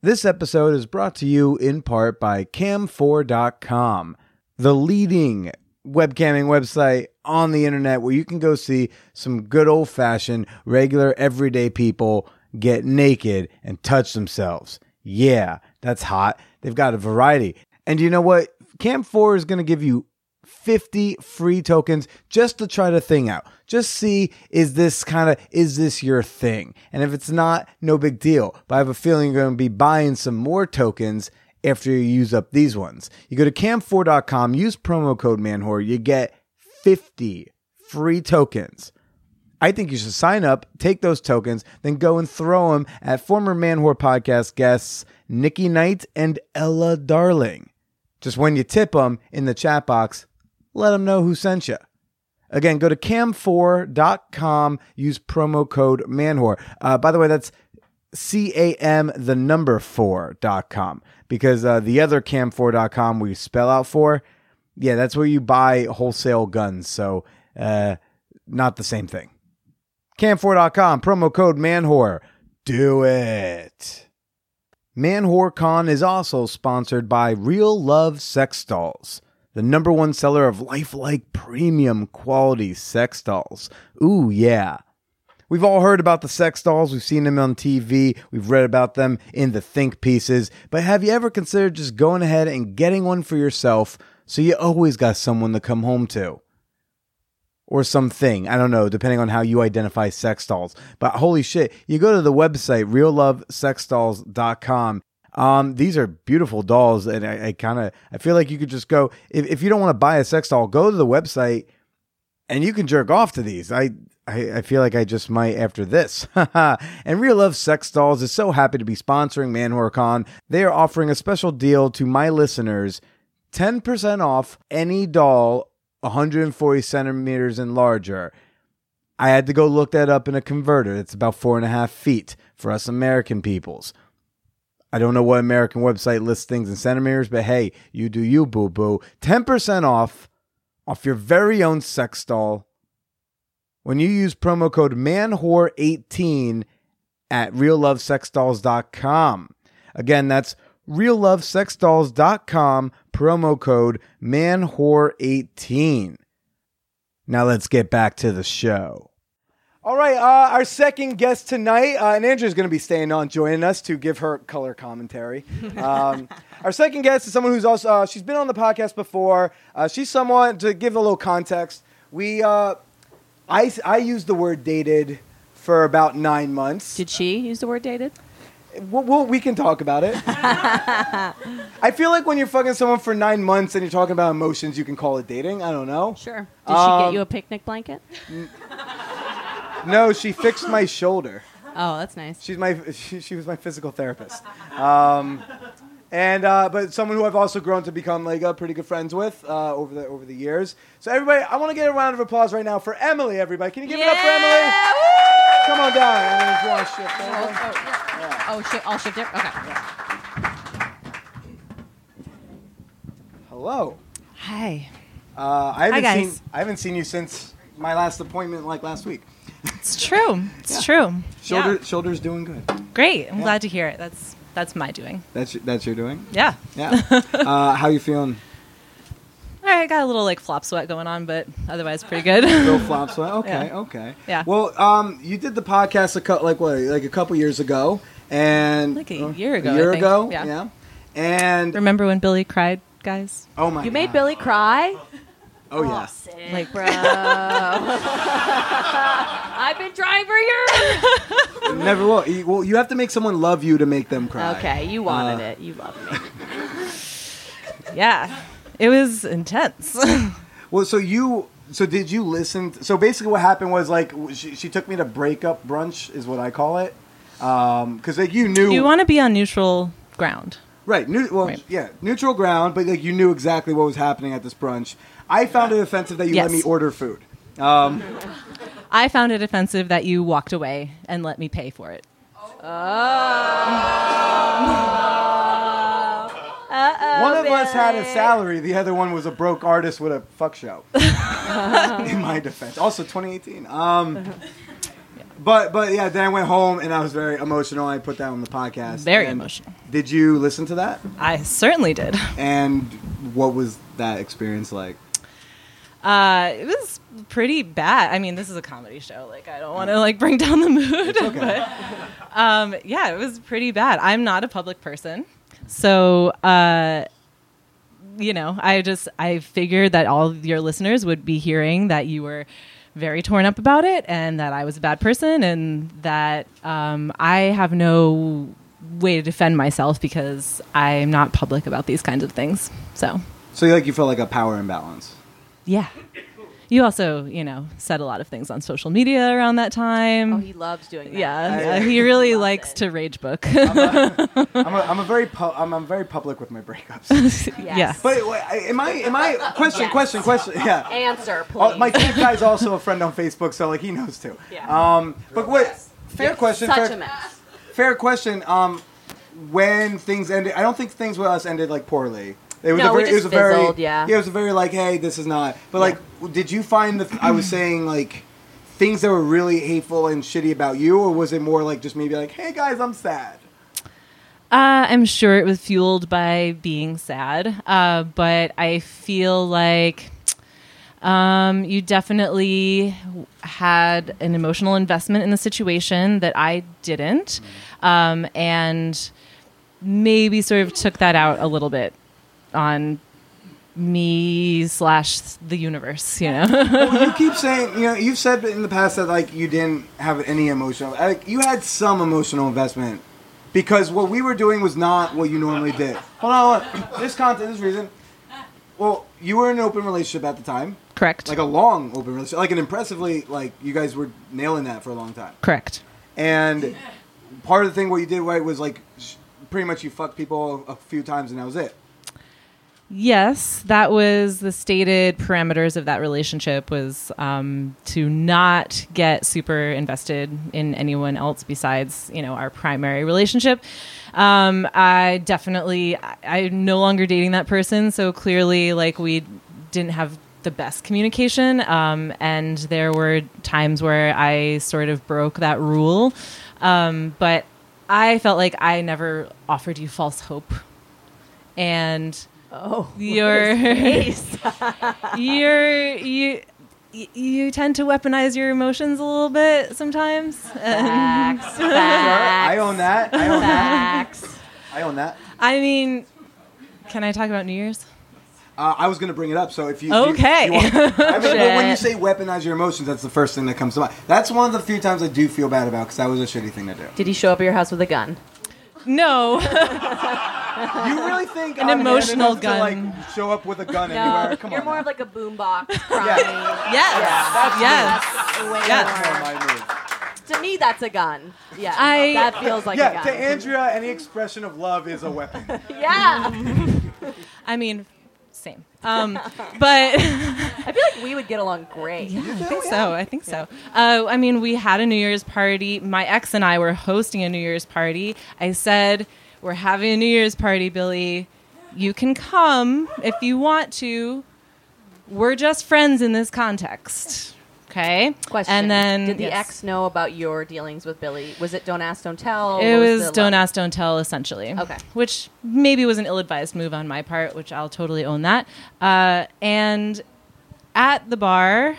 This episode is brought to you in part by Cam4.com, the leading webcamming website on the internet where you can go see some good old fashioned, regular, everyday people get naked and touch themselves. Yeah, that's hot. They've got a variety. And you know what? Cam4 is going to give you 50 free tokens just to try the thing out. Just see is this kind of is this your thing? And if it's not, no big deal. But I have a feeling you're going to be buying some more tokens after you use up these ones. You go to cam4.com, use promo code manwhore, you get 50 free tokens. I think you should sign up, take those tokens, then go and throw them at former Manwhore podcast guests Nikki Knight and Ella Darling. Just when you tip them in the chat box, let them know who sent you. Again, go to cam4.com, use promo code manwhore. Uh, by the way, that's C A M the number 4.com because uh, the other cam4.com we spell out for, yeah, that's where you buy wholesale guns. So, uh, not the same thing. Cam4.com, promo code manwhore. Do it. ManwhoreCon is also sponsored by Real Love Sex Dolls, the number one seller of lifelike premium quality sex dolls. Ooh, yeah. We've all heard about the sex dolls, we've seen them on TV, we've read about them in the think pieces, but have you ever considered just going ahead and getting one for yourself so you always got someone to come home to? or something. I don't know, depending on how you identify sex dolls. But holy shit, you go to the website reallovesexdolls.com. Um, these are beautiful dolls, and I, I kind of I feel like you could just go if, if you don't want to buy a sex doll, go to the website and you can jerk off to these. I I, I feel like I just might after this. *laughs* and Real Love Sex Dolls is so happy to be sponsoring ManwhoreCon. They are offering a special deal to my listeners 10% off any doll 140 centimeters and larger. I had to go look that up in a converter. It's about four and a half feet for us American peoples. I don't know what American website lists things in centimeters, but hey, you do you, boo boo. 10% off off your very own sex doll when you use promo code manwhore18 at reallovesexdolls.com. Again, that's reallovesexdolls.com, promo code manwhore18. Now let's get back to the show. All right, uh, our second guest tonight, uh, and Andrea's going to be staying on, joining us to give her color commentary. *laughs* Um, our second guest is someone who's also uh, she's been on the podcast before. Uh, she's someone to give a little context. We, uh, I, I used the word dated for about nine months. Did she use the word dated? Well, well, we can talk about it. *laughs* I feel like when you're fucking someone for nine months and you're talking about emotions, you can call it dating. I don't know. Sure. Did she Um, get you a picnic blanket? No, she fixed my shoulder. Oh, that's nice. She's my she, she was my physical therapist. Um, and uh, but someone who I've also grown to become like uh, pretty good friends with uh, over the over the years. So everybody, I want to get a round of applause right now for Emily. Everybody, can you give it up for Emily? Come on down. If you want to shift over. Oh, shit. I'll shift it. Okay. Hello. Hi. Uh, I haven't guys. seen I haven't seen you since my last appointment, like last week. It's true. It's true. Shoulder Yeah. shoulders doing good. Great. I'm glad to hear it. That's that's my doing. That's that's your doing. Yeah. Yeah. *laughs* uh, how you feeling? All right. I got a little like flop sweat going on, but otherwise pretty good. Little *laughs* flop sweat. Okay, Yeah. okay. Yeah. Well, um, you did the podcast a co- like what, like a couple years ago, and Like a uh, year ago, A year I think. ago, Yeah. And Remember when Billy cried, guys? oh my, You made Billy cry? *laughs* Oh yeah. Like Bro. *laughs* I've been trying for years. Never will. You, well, you have to make someone love you to make them cry. Okay, you wanted Uh, it. You loved me. yeah. It was intense. *laughs* Well, so you, so did you listen? so basically, what happened was like she, she took me to breakup brunch, is what I call it, because like you knew you want to be on neutral ground. Right. New, well, Right. yeah, neutral ground, but like you knew exactly what was happening at this brunch. I found it offensive that you let me order food. Um, I found it offensive that you walked away and let me pay for it. one of us had a salary, the other one was a broke artist with a fuck show. *laughs* In my defense, also 2018. Um, But but yeah, then I went home and I was very emotional. I put that on the podcast. Very And emotional. Did you listen to that? I certainly did. And what was that experience like? Uh, it was pretty bad. I mean, this is a comedy show. Like, I don't want to like bring down the mood, okay. but um, yeah, it was pretty bad. I'm not a public person, so uh, you know, I just I figured that all your listeners would be hearing that you were very torn up about it, and that I was a bad person, and that um, I have no way to defend myself because I'm not public about these kinds of things. So. So like you felt like a power imbalance. Yeah. You also, you know, said a lot of things on social media around that time. Oh, he loves doing that. yeah, Yeah. uh, he really Loves likes it. to rage book. *laughs* I'm a, I'm a very pu- I'm, I'm very public with my breakups. *laughs* Yeah. But wait, am I am I question Yes. question question? Yeah. Answer, please. Oh, my tech guy's also a friend on Facebook, so like he knows too. Yeah. Um, but what? Fair question. Such fair, a mess. fair question. Um, when things ended, I don't think things with us ended like poorly. It was No, a we very, it was just a very, fizzled, yeah. it was a very like, hey, this is not. But like, did you find that I was saying like things that were really hateful and shitty about you, or was it more like just maybe like, hey guys, I'm sad. Uh, I'm sure it was fueled by being sad, uh, but I feel like um, you definitely had an emotional investment in the situation that I didn't, um, and maybe sort of took that out a little bit on me slash the universe. You know. well, you *laughs* keep saying, you know, you've said in the past that like you didn't have any emotional, like you had some emotional investment because what we were doing was not what you normally did. Hold on, hold on. this content, this reason. Well, you were in an open relationship at the time, Correct. like a long open relationship, like an impressively, like you guys were nailing that for a long time. Correct. And part of the thing what you did right was like, sh- pretty much you fucked people a few times and that was it. Yes, that was the stated parameters of that relationship was um, to not get super invested in anyone else besides you know our primary relationship. Um, I definitely I, I'm no longer dating that person, so clearly like we didn't have the best communication, um, and there were times where I sort of broke that rule, um, but I felt like I never offered you false hope, and Oh, *laughs* Your- face. *laughs* *laughs* you're you you tend to weaponize your emotions a little bit sometimes. And, Facts. Sure, I own that. I own that. Facts. I own that. I mean, can I talk about New Year's? Uh, I was going to bring it up, so if you Okay. you, you want, I mean, when- when you say weaponize your emotions, that's the first thing that comes to mind. That's one of the few times I do feel bad about because that was a shitty thing to do. Did he show up at your house with a gun? No, You really think An I'm emotional man enough gun. to like show up with a gun anywhere? Come you're on, more now. of like a boombox crying. yes, that's yes. Way Yes. more. My move. To me, that's a gun. Yeah, I- that feels like a yeah, gun. to Andrea, any expression of love is a weapon. *laughs* yeah, I mean, same. Um, but *laughs* I feel like we would get along great. Yeah, I think so. I think so. Uh, I mean, we had a New Year's party. My ex and I were hosting a New Year's party. I said, We're having a New Year's party, Billy. You can come if you want to. We're just friends in this context. Okay? Question: And then. did the yes. ex know about your dealings with Billy? Was it don't ask, don't tell? It was the don't ask, don't tell, essentially. Okay. Which maybe was an ill advised move on my part, which I'll totally own that. Uh, and at the bar,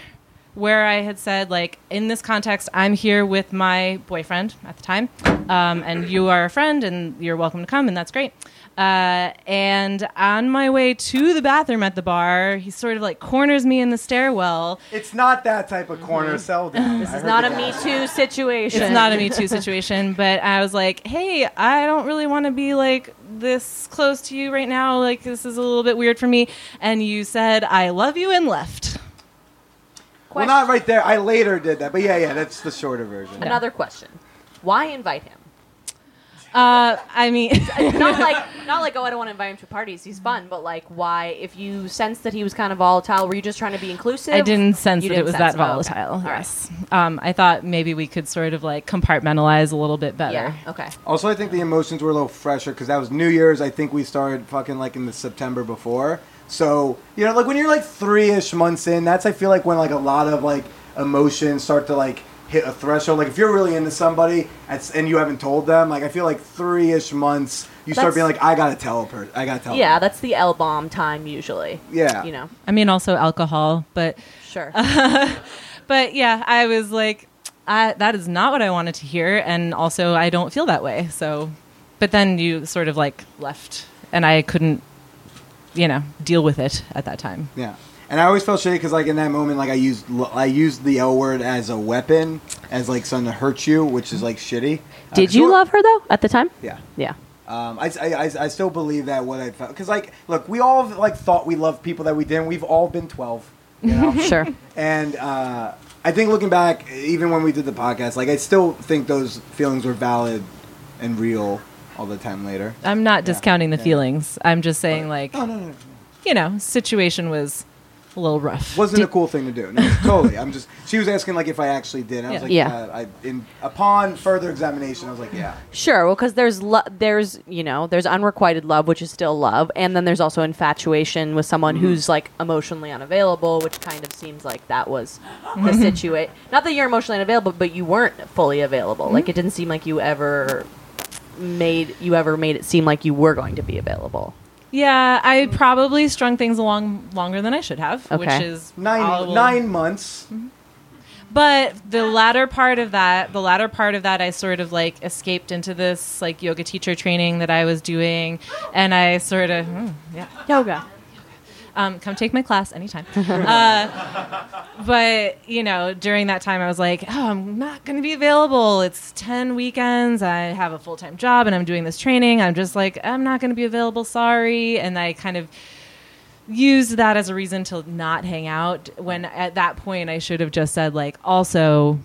where I had said, like, in this context, I'm here with my boyfriend at the time, um, and you are a friend, and you're welcome to come, and that's great. Uh, and on my way to the bathroom at the bar, he sort of like corners me in the stairwell. it's not that type of corner sell down. This is not a Me Too situation. It's not a Me Too situation, *laughs* but I was like, hey, I don't really want to be like this close to you right now. Like, this is a little bit weird for me. And you said, I love you, and left. Well, not right there. I later did that, but yeah, yeah, that's the shorter version. Another question: Why invite him? Uh, I mean, not *laughs* like not like oh I don't want to invite him to parties. He's fun, but like why? If you sensed that he was kind of volatile, were you just trying to be inclusive? I didn't sense You that it didn't was sense that it. Oh, okay. volatile. All right. Yes. Um, I thought maybe we could sort of like compartmentalize a little bit better. Yeah. Okay. Also, I think the emotions were a little fresher because that was New Year's. I think we started fucking like in the September before. So you know, like when you're like three ish months in, that's I feel like when like a lot of like emotions start to like hit a threshold. Like if you're really into somebody and, and you haven't told them, like I feel like three ish months, you start being like, I gotta tell a person, I gotta tell. Her. Yeah, them. that's the L bomb time usually. Yeah. You know, I mean, also alcohol, but sure. *laughs* but yeah, I was like, I, that is not what I wanted to hear, and also I don't feel that way. So, but then you sort of like left, and I couldn't, you know, deal with it at that time. Yeah. And I always felt shitty because, like, in that moment, like, I used l- I used the L word as a weapon, as like something to hurt you, which is like shitty. Uh, Did 'cause you love her though at the time? Yeah. Yeah. Um, I, I, I, I still believe that what I felt because, like, look, we all like thought we loved people that we didn't. We've all been twelve, you know. *laughs* Sure. And uh, I think looking back, even when we did the podcast, like, I still think those feelings were valid and real all the time later. I'm not discounting the yeah. feelings. I'm just saying, like, No, no, no. you know, situation was a little rough. wasn't a cool thing to do. No, *laughs* totally. I'm just. She was asking like if I actually did. And I was like, Yeah. yeah. I in upon further examination, I was like, yeah. Sure. Well, because there's lo- there's you know there's unrequited love, which is still love, and then there's also infatuation with someone Mm-hmm. who's like emotionally unavailable, which kind of seems like that was Mm-hmm. the situation. Not that you're emotionally unavailable, but you weren't fully available. Mm-hmm. Like it didn't seem like you ever made you ever made it seem like you were going to be available. Yeah, I probably strung things along longer than I should have, which is 9 I will- nine months. But the latter part of that, the latter part of that, I sort of like escaped into this like yoga teacher training that I was doing, and I sort of, mm, yeah, Yoga. Um, come take my class anytime. uh, but you know, during that time, I was like, oh, I'm not going to be available. It's ten weekends. I have a full time job, and I'm doing this training. I'm just like, I'm not going to be available. Sorry, and I kind of used that as a reason to not hang out when at that point I should have just said like also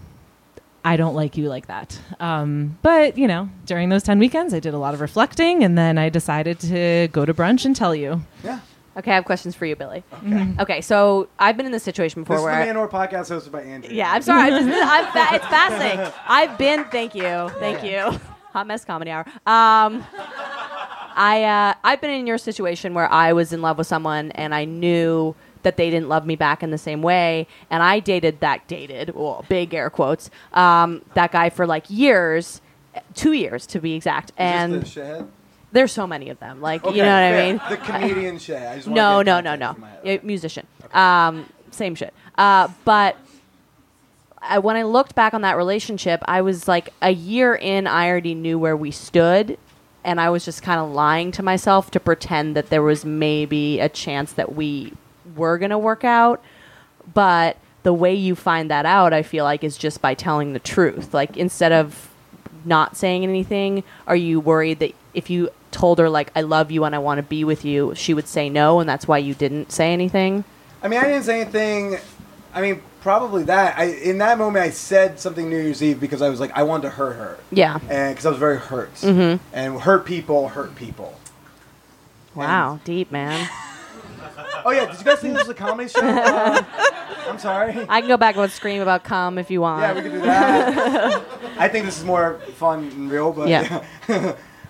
I don't like you like that. Um, but you know, during those 10 weekends I did a lot of reflecting and then I decided to go to brunch and tell you. Yeah. Okay, I have questions for you, Billy. Okay, Okay, so I've been in this situation before This is the where I- Manwhore podcast hosted by Andrea. Yeah, I'm sorry. I'm just, *laughs* I'm fa- it's fascinating. *laughs* I've been. Thank you. Thank you. Hot mess comedy hour. Um, I uh, I've been in your situation where I was in love with someone and I knew that they didn't love me back in the same way, and I dated that dated, well, big air quotes, um, that guy for like years, two years to be exact, Is and this the shithead? There's so many of them. Like Okay, you know what I mean? The comedian shithead. I just No, no, no, no. Yeah, musician. Um, same shit. Uh, but I, when I looked back on that relationship, I was like a year in. I already knew where we stood, and I was just kind of lying to myself to pretend that there was maybe a chance that we were gonna work out. But the way you find that out, I feel like, is just by telling the truth. Like instead of not saying anything, are you worried that if you told her like I love you and I want to be with you, she would say no, and that's why you didn't say anything? I mean, I didn't say anything. I mean, probably that. I in that moment I said something New Year's Eve because I was like I wanted to hurt her. Yeah. And because I was very hurt. Mm-hmm. And hurt people hurt people. Wow, deep man. *laughs* Oh yeah, did you guys think this was a comedy show? Uh, *laughs* I'm sorry. I can go back and scream about cum if you want. Yeah, we can do that. *laughs* I think this is more fun and real, but Yeah.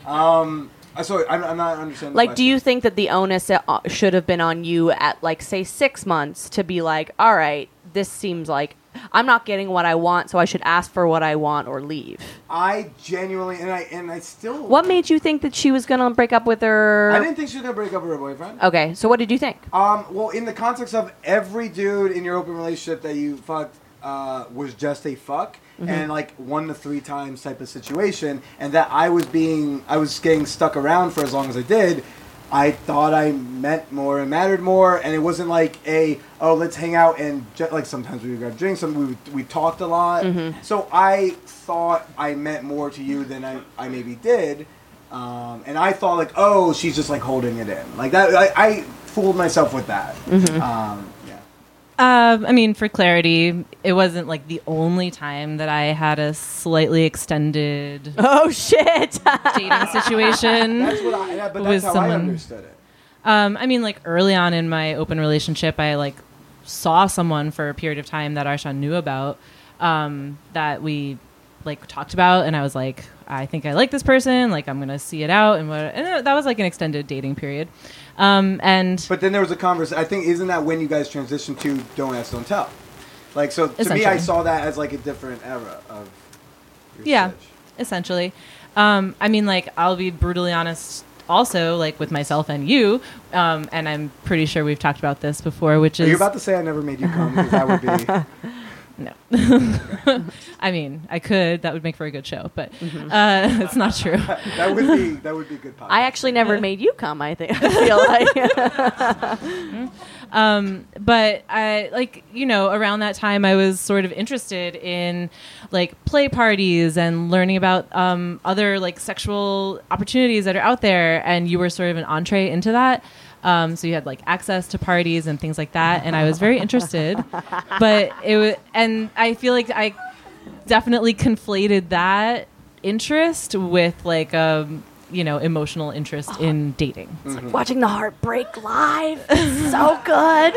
um, I sorry, I'm, I'm not understanding. Like, do you think that the onus uh, should have been on you at like say six months to be like, all right, this seems like I'm not getting what I want, so I should ask for what I want or leave. I genuinely and I and I still. What made you think that she was gonna break up with her? I didn't think she was gonna break up with her boyfriend. Okay, so what did you think? Um, well, in the context of every dude in your open relationship that you fucked uh, was just a fuck, Mhm. and like one to three times type of situation, and that I was being, I was getting stuck around for as long as I did. I thought I meant more and mattered more, and it wasn't like a oh let's hang out and like sometimes we would grab drinks, and we we talked a lot. Mhm. So I thought I meant more to you than I, I maybe did. Um, and I thought like, oh, she's just like holding it in, like that. I, I fooled myself with that. Mhm. Um. Um, I mean, for clarity, it wasn't like the only time that I had a slightly extended oh shit *laughs* dating situation. That's what I- yeah, but that's with how I someone. understood it. Um, I mean, like early on in my open relationship, I like saw someone for a period of time that Arshan knew about um, that we like talked about, and I was like, I think I like this person. Like, I'm gonna see it out, and what? And that was like an extended dating period. Um, and But then there was a conversation. I think isn't that when you guys transitioned to don't ask, don't tell? Like so, to me, I saw that as like a different era of. Your Yeah. essentially. Um, I mean, like, I'll be brutally honest also, like, with myself and you, um, and I'm pretty sure we've talked about this before, which Are is. you're about to say I never made you come? That would be. *laughs* no. *laughs* I mean, I could. That would make for a good show, but uh, *laughs* it's not true. *laughs* that would be that would be good. Podcast. I actually never made you come. I think I feel like um, but I like you know around that time I was sort of interested in like play parties and learning about um, other like sexual opportunities that are out there, and you were sort of an entree into that. Um, so you had like access to parties and things like that, and I was very interested. but it was, and I feel like I definitely conflated that interest with like um, you know emotional interest in dating. it's like watching the heart break live. is so *laughs* good.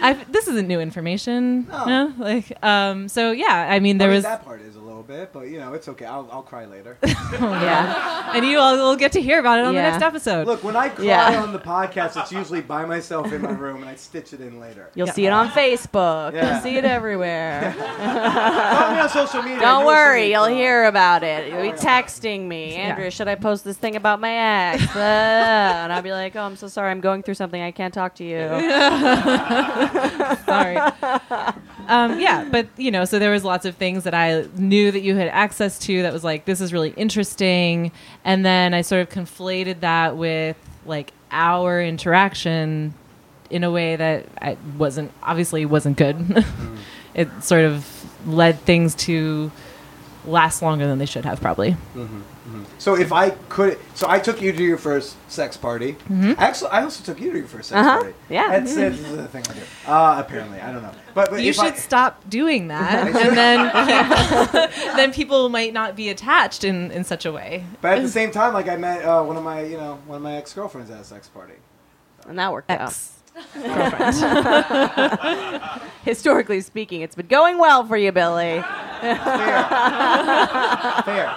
I've, this isn't new information. No. No. Like, um, so yeah, I mean, there I mean, was, that part is a little bit, but you know, it's okay. I'll I'll cry later. *laughs* yeah. and you all will get to hear about it on Yeah. the next episode. Look, when I cry Yeah. on the podcast, it's usually by myself in my room, and I stitch it in later. You'll see it on Facebook. Yeah. You'll see it everywhere. *laughs* Follow me on social media. Don't worry, me you'll cry. hear about it. You'll be texting me, Andrea. Should I post this thing about my ex? *laughs* Uh, and I'll be like, Oh, I'm so sorry. I'm going through something. I can't talk to you. Sorry. um, yeah, but you know, so there was lots of things that I knew that you had access to that was like, this is really interesting, and then I sort of conflated that with like our interaction in a way that I wasn't obviously wasn't good. *laughs* Mm-hmm. it sort of led things to last longer than they should have probably. So if I could, so I took you to your first sex party. Actually, I also took you to your first sex Uh-huh. party. Yeah. that's it. This is the thing I do. Uh, apparently, I don't know. But, but you should I, stop doing *laughs* that, and then *laughs* then people might not be attached in in such a way. But at the same time, like I met uh, one of my, you know, one of my ex girlfriends at a sex party. And that worked out. Ex. *laughs* Historically speaking, it's been going well for you, Billy. Fair. *laughs* Fair.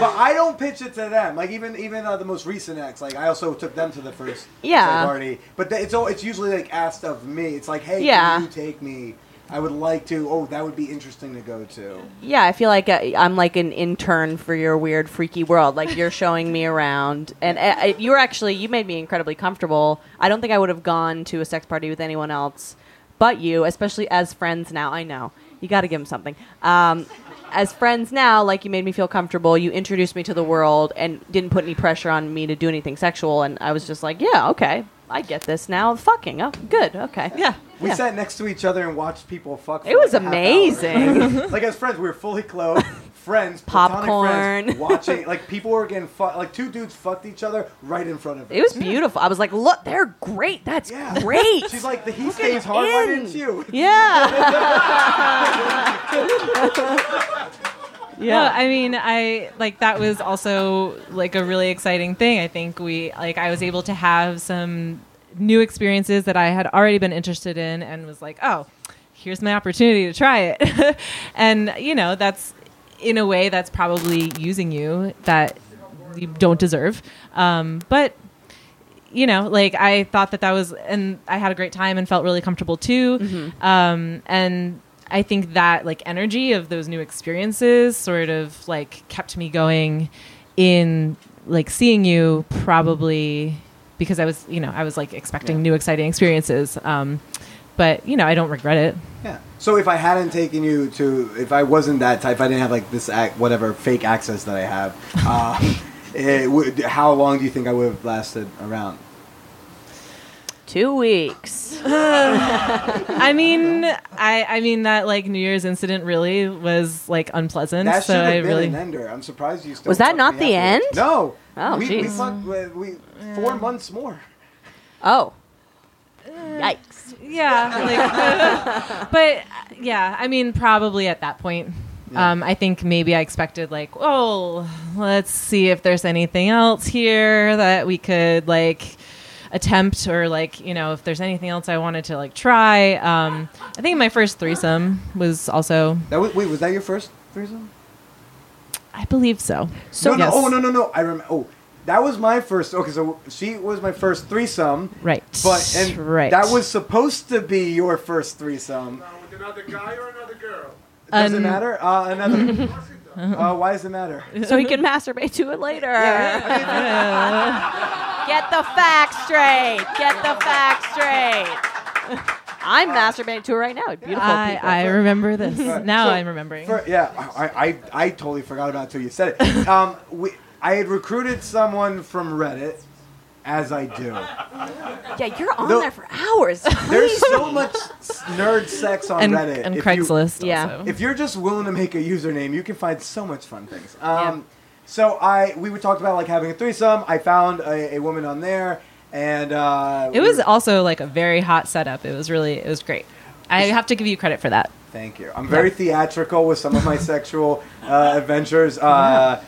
But I don't pitch it to them. Like even even uh, the most recent ex, like I also took them to the first Yeah. party. But th- it's all it's usually like asked of me. It's like, hey, Yeah. can you take me? I would like to. Oh, that would be interesting to go to. Yeah, I feel like uh, I'm like an intern for your weird, freaky world. Like you're showing me around, and uh, you were actually you made me incredibly comfortable. I don't think I would have gone to a sex party with anyone else but you, especially as friends now. I know you got to give them something. Um, as friends now, like you made me feel comfortable. You introduced me to the world and didn't put any pressure on me to do anything sexual. And I was just like, yeah, okay, I get this now. Fucking, oh, good, okay, Yeah. We Yeah. sat next to each other and watched people fuck. For It was like a half hour. amazing. *laughs* like as friends, we were fully clothed, *laughs* friends, Popcorn. friends, *laughs* watching. Like people were getting fucked. Like two dudes fucked each other right in front of us. It was beautiful. I was like, look, they're great. That's Yeah. great. She's like, the he stays hard. Why in. didn't you? Yeah. Yeah, I mean, I like that was also like a really exciting thing. I think we like I was able to have some new experiences that I had already been interested in and was like, "Oh, here's my opportunity to try it." *laughs* and, you know, that's in a way that's probably using you that you don't deserve. Um, but you know, like I thought that that was, and I had a great time and felt really comfortable too. Um, and I think that like energy of those new experiences sort of like kept me going in like seeing you probably because I was, you know, I was like expecting new exciting experiences. Um, but you know, I don't regret it. Yeah. So if I hadn't taken you to, if I wasn't that type, if I didn't have like this act, whatever fake access that I have, *laughs* uh, would, how long do you think I would have lasted around? Two weeks. *laughs* I mean, I I mean that like New Year's incident really was like unpleasant. That so should have I been really an ender. I'm surprised you still. Was that fucked not me the afterwards. end? No. Oh, we, we jeez. fucked. We, we four months more. Oh. Yikes. yeah like *laughs* but uh, yeah i mean probably at that point um, i think maybe i expected like oh let's see if there's anything else here that we could like attempt or like you know if there's anything else i wanted to like try um, i think my first threesome was also That was, wait, was that your first threesome? i believe so So no, yes. oh no, no, no. I remember. Oh, that was my first. Okay, so she was my first threesome. Right. But and right. that was supposed to be your first threesome. With another guy or another girl? Does it Um, matter? Uh, another. *laughs* uh, why does it matter? *laughs* so he can masturbate to it later. *laughs* Get the facts straight. Get the facts straight. *laughs* I'm masturbating to it right now. Beautiful I, people. I remember this. *laughs* now So, I'm remembering. For, yeah, I, I, I totally forgot about it until you said it. *laughs* Um, we, I had recruited someone from Reddit, as I do. yeah, you're on No. there for hours. There's so much nerd sex on and, Reddit. and If you- Craigslist. Yeah. If you're just willing to make a username, you can find so much fun things. Um, So I we talked about like having a threesome. I found a, a woman on there, and uh, it we was were- also like a very hot setup. It was really, it was great. I have to give you credit for that. Thank you. I'm very theatrical with some of my *laughs* sexual uh, adventures. Uh,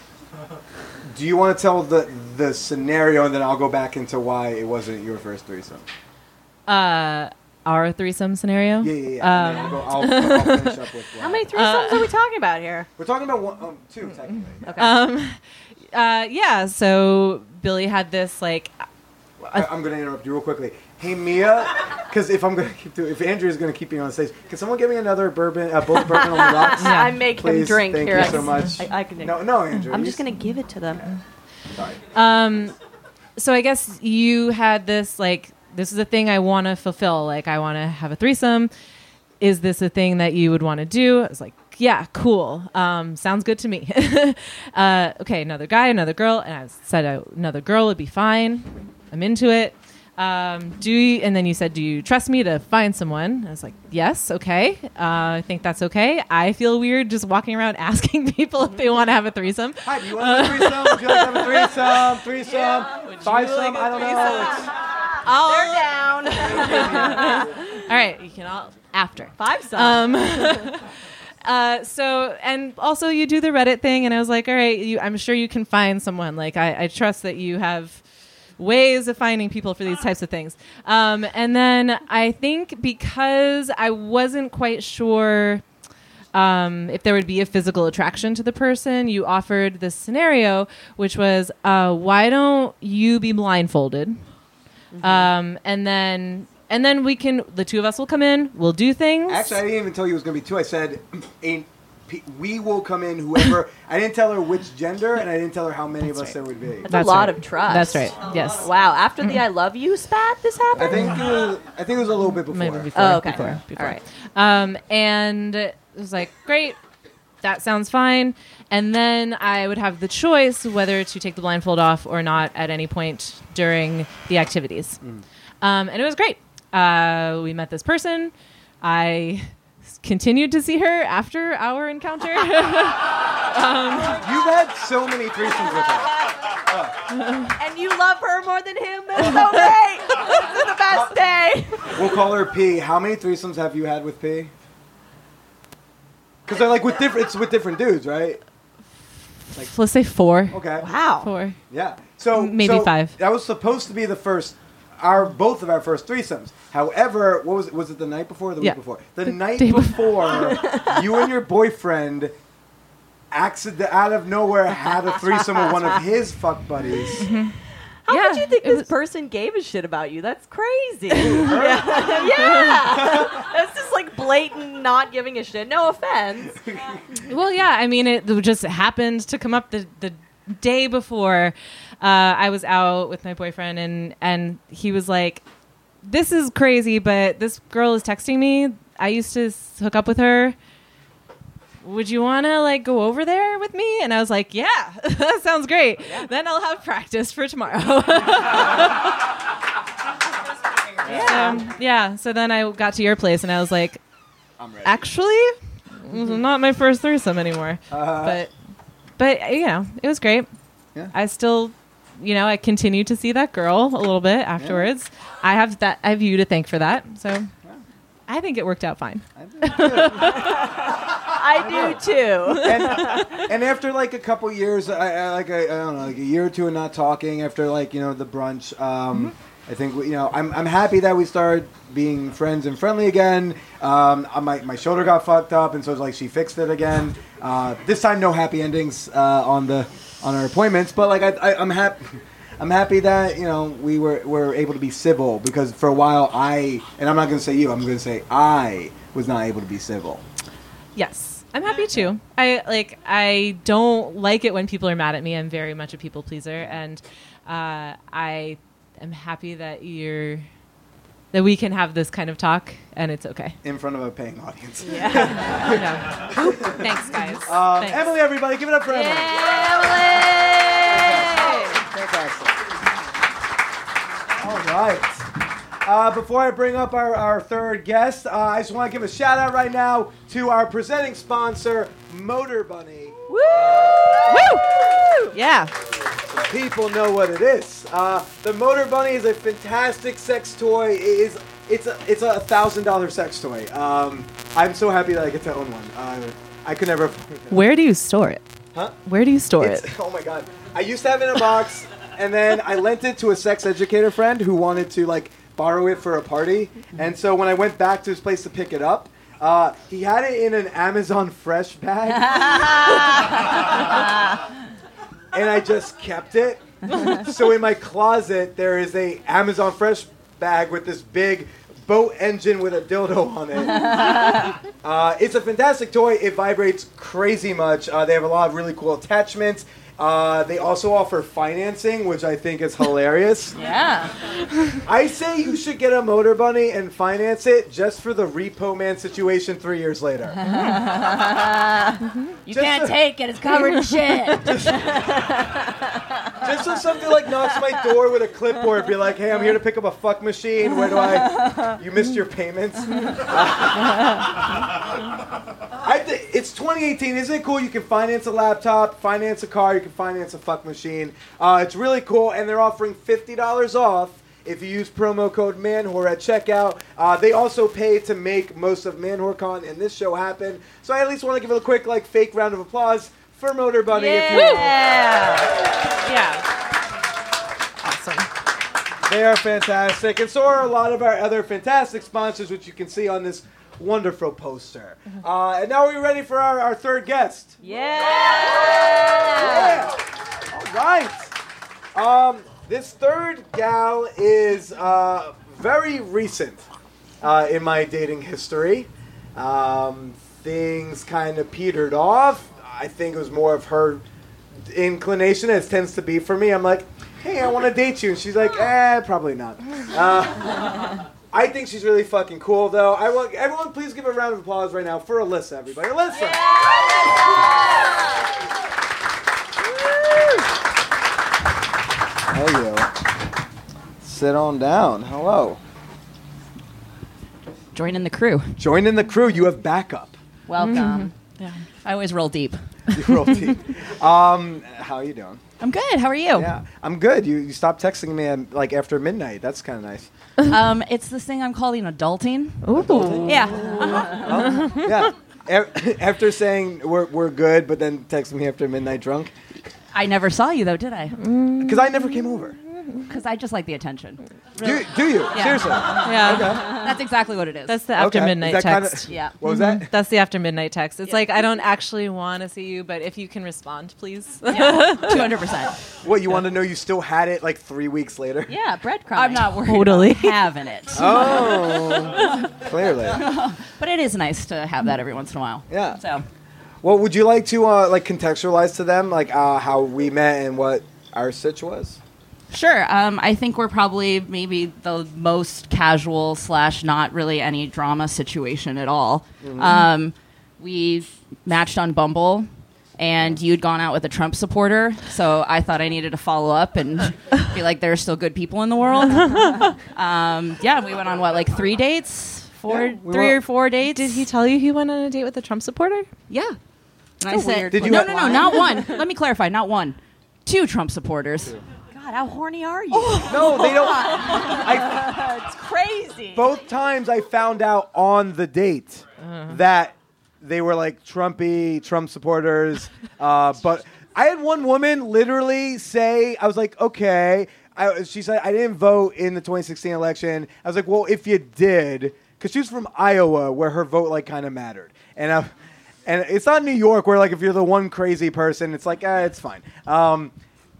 *laughs* do you want to tell the the scenario, and then I'll go back into why it wasn't your first threesome? Uh, our threesome scenario. Yeah, yeah, yeah. Um, I'll, go, I'll, I'll finish up with. *laughs* How why. many threesomes are we talking about here? We're talking about one, um, two technically. Okay. Um, uh, yeah. So Billy had this like I, I'm going to interrupt you real quickly. Hey Mia, because if I'm going to keep doing, if Andrea's going to keep me on stage, can someone give me another bourbon, uh, both bourbon on the *laughs* rocks? Yeah. I make him Please, drink thank here. you I so much. I, I can. No, no, Andrea. I'm just gonna give it to them. Sorry. Um, so I guess you had this like this is a thing I want to fulfill. Like I want to have a threesome. Is this a thing that you would want to do? I was like, yeah, cool. Um, sounds good to me. *laughs* uh, okay, another guy, another girl, and I said uh, another girl would be fine. I'm into it. Um, do you, and then you said, do you trust me to find someone? I was like, yes, okay. Uh, I think that's okay. I feel weird just walking around *laughs* asking people if they want to have a threesome. *laughs* Hi, do you want to have a threesome? Would you like to have a threesome? Threesome? Fivesome? I don't know. It's- They're down. *laughs* All right, you can all after. Five some. Um, uh, so and also you do the Reddit thing, and I was like, all right, you, I'm sure you can find someone. Like I, I trust that you have ways of finding people for these types of things. Um, and then I think because I wasn't quite sure. Um, if there would be a physical attraction to the person, you offered this scenario, which was, uh, why don't you be blindfolded? Um, and then and then we can the two of us will come in, we'll do things. Actually, I didn't even tell you it was going to be two. I said, *clears throat* we will come in, whoever. *laughs* I didn't tell her which gender, and I didn't tell her how many of us there would be. That's, That's a lot right. of trust. That's right. Yes. Wow. After the "I love you" spat, this happened I think it was, I think it was a little bit before. Maybe before. Oh, okay. Before. before. All right. Um, and it was like, great, that sounds fine. And then I would have the choice whether to take the blindfold off or not at any point during the activities. Um, and it was great. Uh, we met this person. I s- continued to see her after our encounter. *laughs* Um, You've had so many threesomes with her. *laughs* and you love her more than him. That's so great. this is the best day. We'll call her P. How many threesomes have you had with P? Because they're like with different. It's with different dudes, right? Like, Let's say four. Okay. Wow. Four. Yeah. So Maybe so five. That was supposed to be the first, our both of our first threesomes. However, what was it? Was it the night before or the Yeah. week before? The, night before, you and your boyfriend, accident out of nowhere, had a threesome with one of his fuck buddies. Mm-hmm. How Yeah, could you think this was- person gave a shit about you? That's crazy. *laughs* *laughs* yeah. yeah. *laughs* That's just like blatant not giving a shit. No offense. Well, yeah. I mean, it just happened to come up the the day before uh, I was out with my boyfriend, and and he was like, "This is crazy, but this girl is texting me. I used to hook up with her. Would you want to like go over there with me?" And I was like, "Yeah, that *laughs* sounds great. Then I'll have practice for tomorrow." *laughs* yeah. yeah. So then I got to your place, and I was like, actually not my first threesome anymore Uh, but but you know it was great Yeah. i still you know i continue to see that girl a little bit afterwards i have that i have you to thank for that so i think it worked out fine I *laughs* do too. and, and after like a couple years, I, I like I, I don't know, like a year or two of not talking. After like you know the brunch, um, I think you know I'm I'm happy that we started being friends and friendly again. Um, my my shoulder got fucked up, and so it's like she fixed it again. Uh, this time, no happy endings uh, on the on our appointments, but like I, I I'm happy. I'm happy that you know we were were able to be civil because for a while I and I'm not going to say you I'm going to say I was not able to be civil. Yes, I'm happy too. I like. I don't like it when people are mad at me. I'm very much a people pleaser, and uh, I am happy that you're that we can have this kind of talk, and it's okay. in front of a paying audience. *laughs* Yeah. Thanks, guys. Um, Thanks. Emily, everybody, give it up for Emily. Emily! Fantastic. All right. Uh, before I bring up our, our third guest, uh, I just want to give a shout out right now to our presenting sponsor, Motorbunny. Woo! Yeah. People know what it is. Uh, the Motorbunny is a fantastic sex toy. It is it's a it's a thousand dollar sex toy. Um, I'm so happy that I get to own one. Uh, I could never. *laughs* Where do you store it? Huh? Where do you store It's- it? *laughs* Oh my god! I used to have it in a box, *laughs* and then I lent it to a sex educator friend who wanted to like borrow it for a party. And so when I went back to his place to pick it up, uh, he had it in an Amazon Fresh bag, and I just kept it. so in my closet there is a Amazon Fresh bag with this big boat engine with a dildo on it. *laughs* Uh, it's a fantastic toy. It vibrates crazy much. Uh, they have a lot of really cool attachments. Uh, they also offer financing, which I think is *laughs* hilarious. Yeah. I say you should get a Motorbunny and finance it just for the repo man situation three years later. *laughs* You Just can't a- take it. It's covered in shit. *laughs* Just so something like knocks my door with a clipboard, be like, "Hey, I'm here to pick up a fuck machine. Where do I? *laughs* You missed your payments." I think it's 2018. Isn't it cool? You can finance a laptop, finance a car, you can finance a fuck machine. Uh, it's really cool, and they're offering fifty dollars off. If you use promo code manwhore at checkout, uh, they also pay to make most of ManwhoreCon and this show happen. So I at least want to give it a quick, like, fake round of applause for Motorbunny. If you will. Yeah. Awesome. They are fantastic, and so are a lot of our other fantastic sponsors, which you can see on this wonderful poster. Uh, and now we're ready for our, our third guest. yeah. Yeah. All right. Um, this third gal is uh, very recent uh, in my dating history. Um, things kind of petered off. I think it was more of her inclination, as tends to be for me. I'm like, hey, I want to date you. And she's like, eh, probably not. Uh, I think she's really fucking cool, though. I want everyone, please give a round of applause right now for Alyssa, everybody. Alyssa. How you? Sit on down. Hello. Join in the crew. Join in the crew. You have backup. Welcome. Yeah. I always roll deep. You roll deep. *laughs* Um, how are you doing? I'm good. How are you? Yeah, I'm good. You, you stopped texting me at, like after midnight. That's kind of nice. Um, it's this thing I'm calling adulting. Ooh. Yeah. yeah. A- *laughs* after saying we're, we're good, but then texting me after midnight drunk. I never saw you though, did I? Because I never came over. Because I just like the attention. Do, do you? Yeah. Seriously? Yeah. That's exactly what it is. That's the after Okay. Is midnight that kinda- text. yeah. What was that? That's the after midnight text. It's like I don't actually want to see you, but if you can respond, please. *laughs* Two hundred percent. What, you want to know you still had it like three weeks later? Yeah, breadcrumbing. I'm not worried Totally. about having it. *laughs* Oh, clearly. But it is nice to have that every once in a while. Yeah. So Well, would you like to uh, like contextualize to them like uh, how we met and what our sitch was? Sure. Um, I think we're probably maybe the most casual slash not really any drama situation at all. Um, we matched on Bumble, and you'd gone out with a Trump supporter, so I thought I needed to follow up and *laughs* be like, there are still good people in the world. *laughs* um, yeah, we went on what, like three dates, four, Yeah, we three went- or four dates. Did he tell you he went on a date with a Trump supporter? Yeah. And I said, Did you no, ha- no, no, not *laughs* one. Let me clarify, not one, two Trump supporters. God, how horny are you? *laughs* No, they don't. I, *laughs* it's crazy. both times I found out on the date that they were like Trumpy, Trump supporters. Uh, but I had one woman literally say, I was like, okay. I, she said I didn't vote in the 2016 election. I was like, well, if you did, because she was from Iowa, where her vote like kind of mattered, and I, and it's not New York where like if you're the one crazy person, it's like eh, it's fine. Um,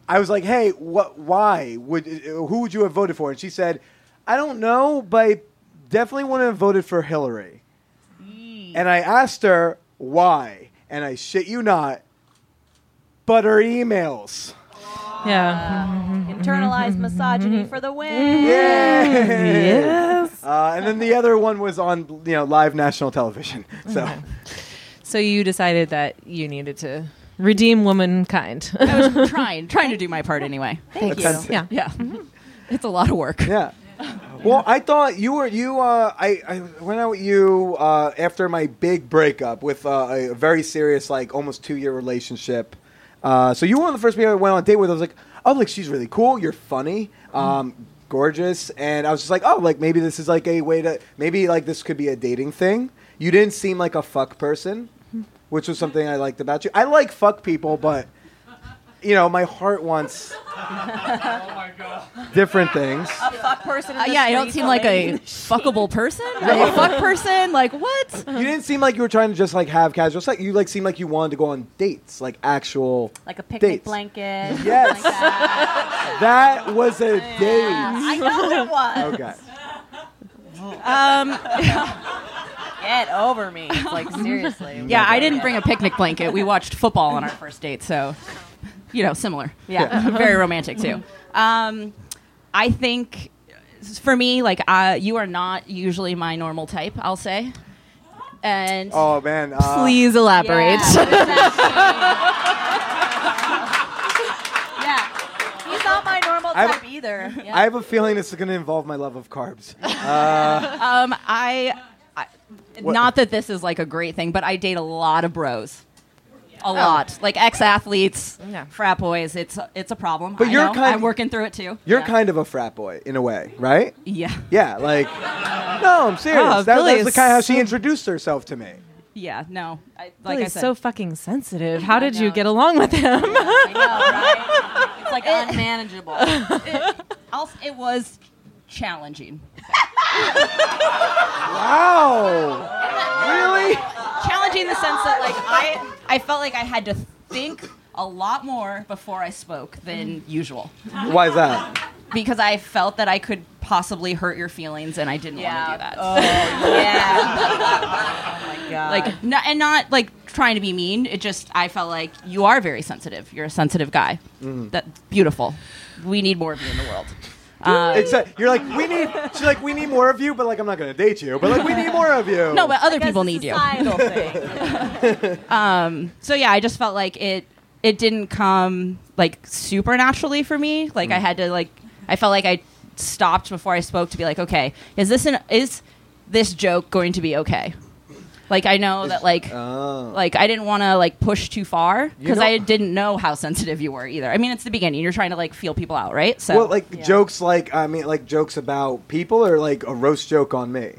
I was like, hey, what? Why would who would you have voted for? And she said, I don't know, but I definitely wouldn't have voted for Hillary. And I asked her why, and I shit you not, but her emails. Yeah. Ah, mm-hmm. Internalized mm-hmm. misogyny for the win. Mm-hmm. Yes. Uh, and then the other one was on you know live national television. *laughs* So So you decided that you needed to redeem womankind. I was *laughs* trying, trying to do my part anyway. Thank you. Offensive. yeah. Yeah, it's a lot of work. yeah. Well, I thought you were you. Uh, I, I went out with you uh, after my big breakup with uh, a very serious, like almost two year relationship. Uh, so you were one of the first people I went on a date with. I was like, oh, like she's really cool. You're funny, um, gorgeous, and I was just like, oh, like maybe this is like a way to maybe like this could be a dating thing. You didn't seem like a fuck person, which was something I liked about you. I like fuck people, but you know, my heart wants *laughs* different things. A fuck person. In Uh, yeah, I don't seem like a *laughs* fuckable person. *laughs* a fuck person? Like what? You didn't seem like you were trying to just like have casual sex. You like seemed like you wanted to go on dates, like actual. like a picnic dates. blanket. Yes. like that. That was a Yeah, date. I know it was. Okay. Um, Get over me. It's like *laughs* seriously. *laughs* yeah, I didn't bring a picnic blanket. We watched football on our first date, so you know, similar. Yeah. *laughs* very romantic too. Um, I think for me, like uh, you are not usually my normal type. I'll say, and Oh man. Uh, Please elaborate. Yeah. He's not my normal I- type either. Yeah. I have a feeling this is going to involve my love of carbs. um, I, I What- not that this is like a great thing, but I date a lot of bros. A lot, like ex-athletes, Yeah. frat boys. It's it's a problem. But I you're know. kind- I'm working through it too. You're Yeah. kind of a frat boy in a way, right? Yeah, Yeah, like. No, I'm serious. Oh, that, Billy that's the is kind of how she so- introduced herself to me. yeah. No, I, like Like I said, so fucking sensitive. How did you get along with him? *laughs* I know, right? It's like *laughs* unmanageable. I'll, it was challenging. Wow. really? challenging in the sense that like I I felt like I had to think a lot more before I spoke than usual Why is that? because I felt that I could possibly hurt your feelings and I didn't want to do that. Oh, yeah. oh my god. Like not, and not like trying to be mean. It just I felt like you are very sensitive. You're a sensitive guy. Mm. That's beautiful. We need more of you in the world. Um, It's you're like we need. She's like we need more of you, but like I'm not going to date you. But like we need more of you. no, but other Like people need you. societal *laughs* thing. Um, so yeah, I just felt like it it didn't come like supernaturally for me. Like I had to like I felt like I stopped before I spoke to be like, okay, is this an is this joke going to be okay? Like I know that like Oh. like I didn't want to like push too far because I didn't know how sensitive you were either. I mean, it's the beginning. You're trying to like feel people out, right? So Well, like jokes, like I mean, like jokes about people, or like a roast joke on me.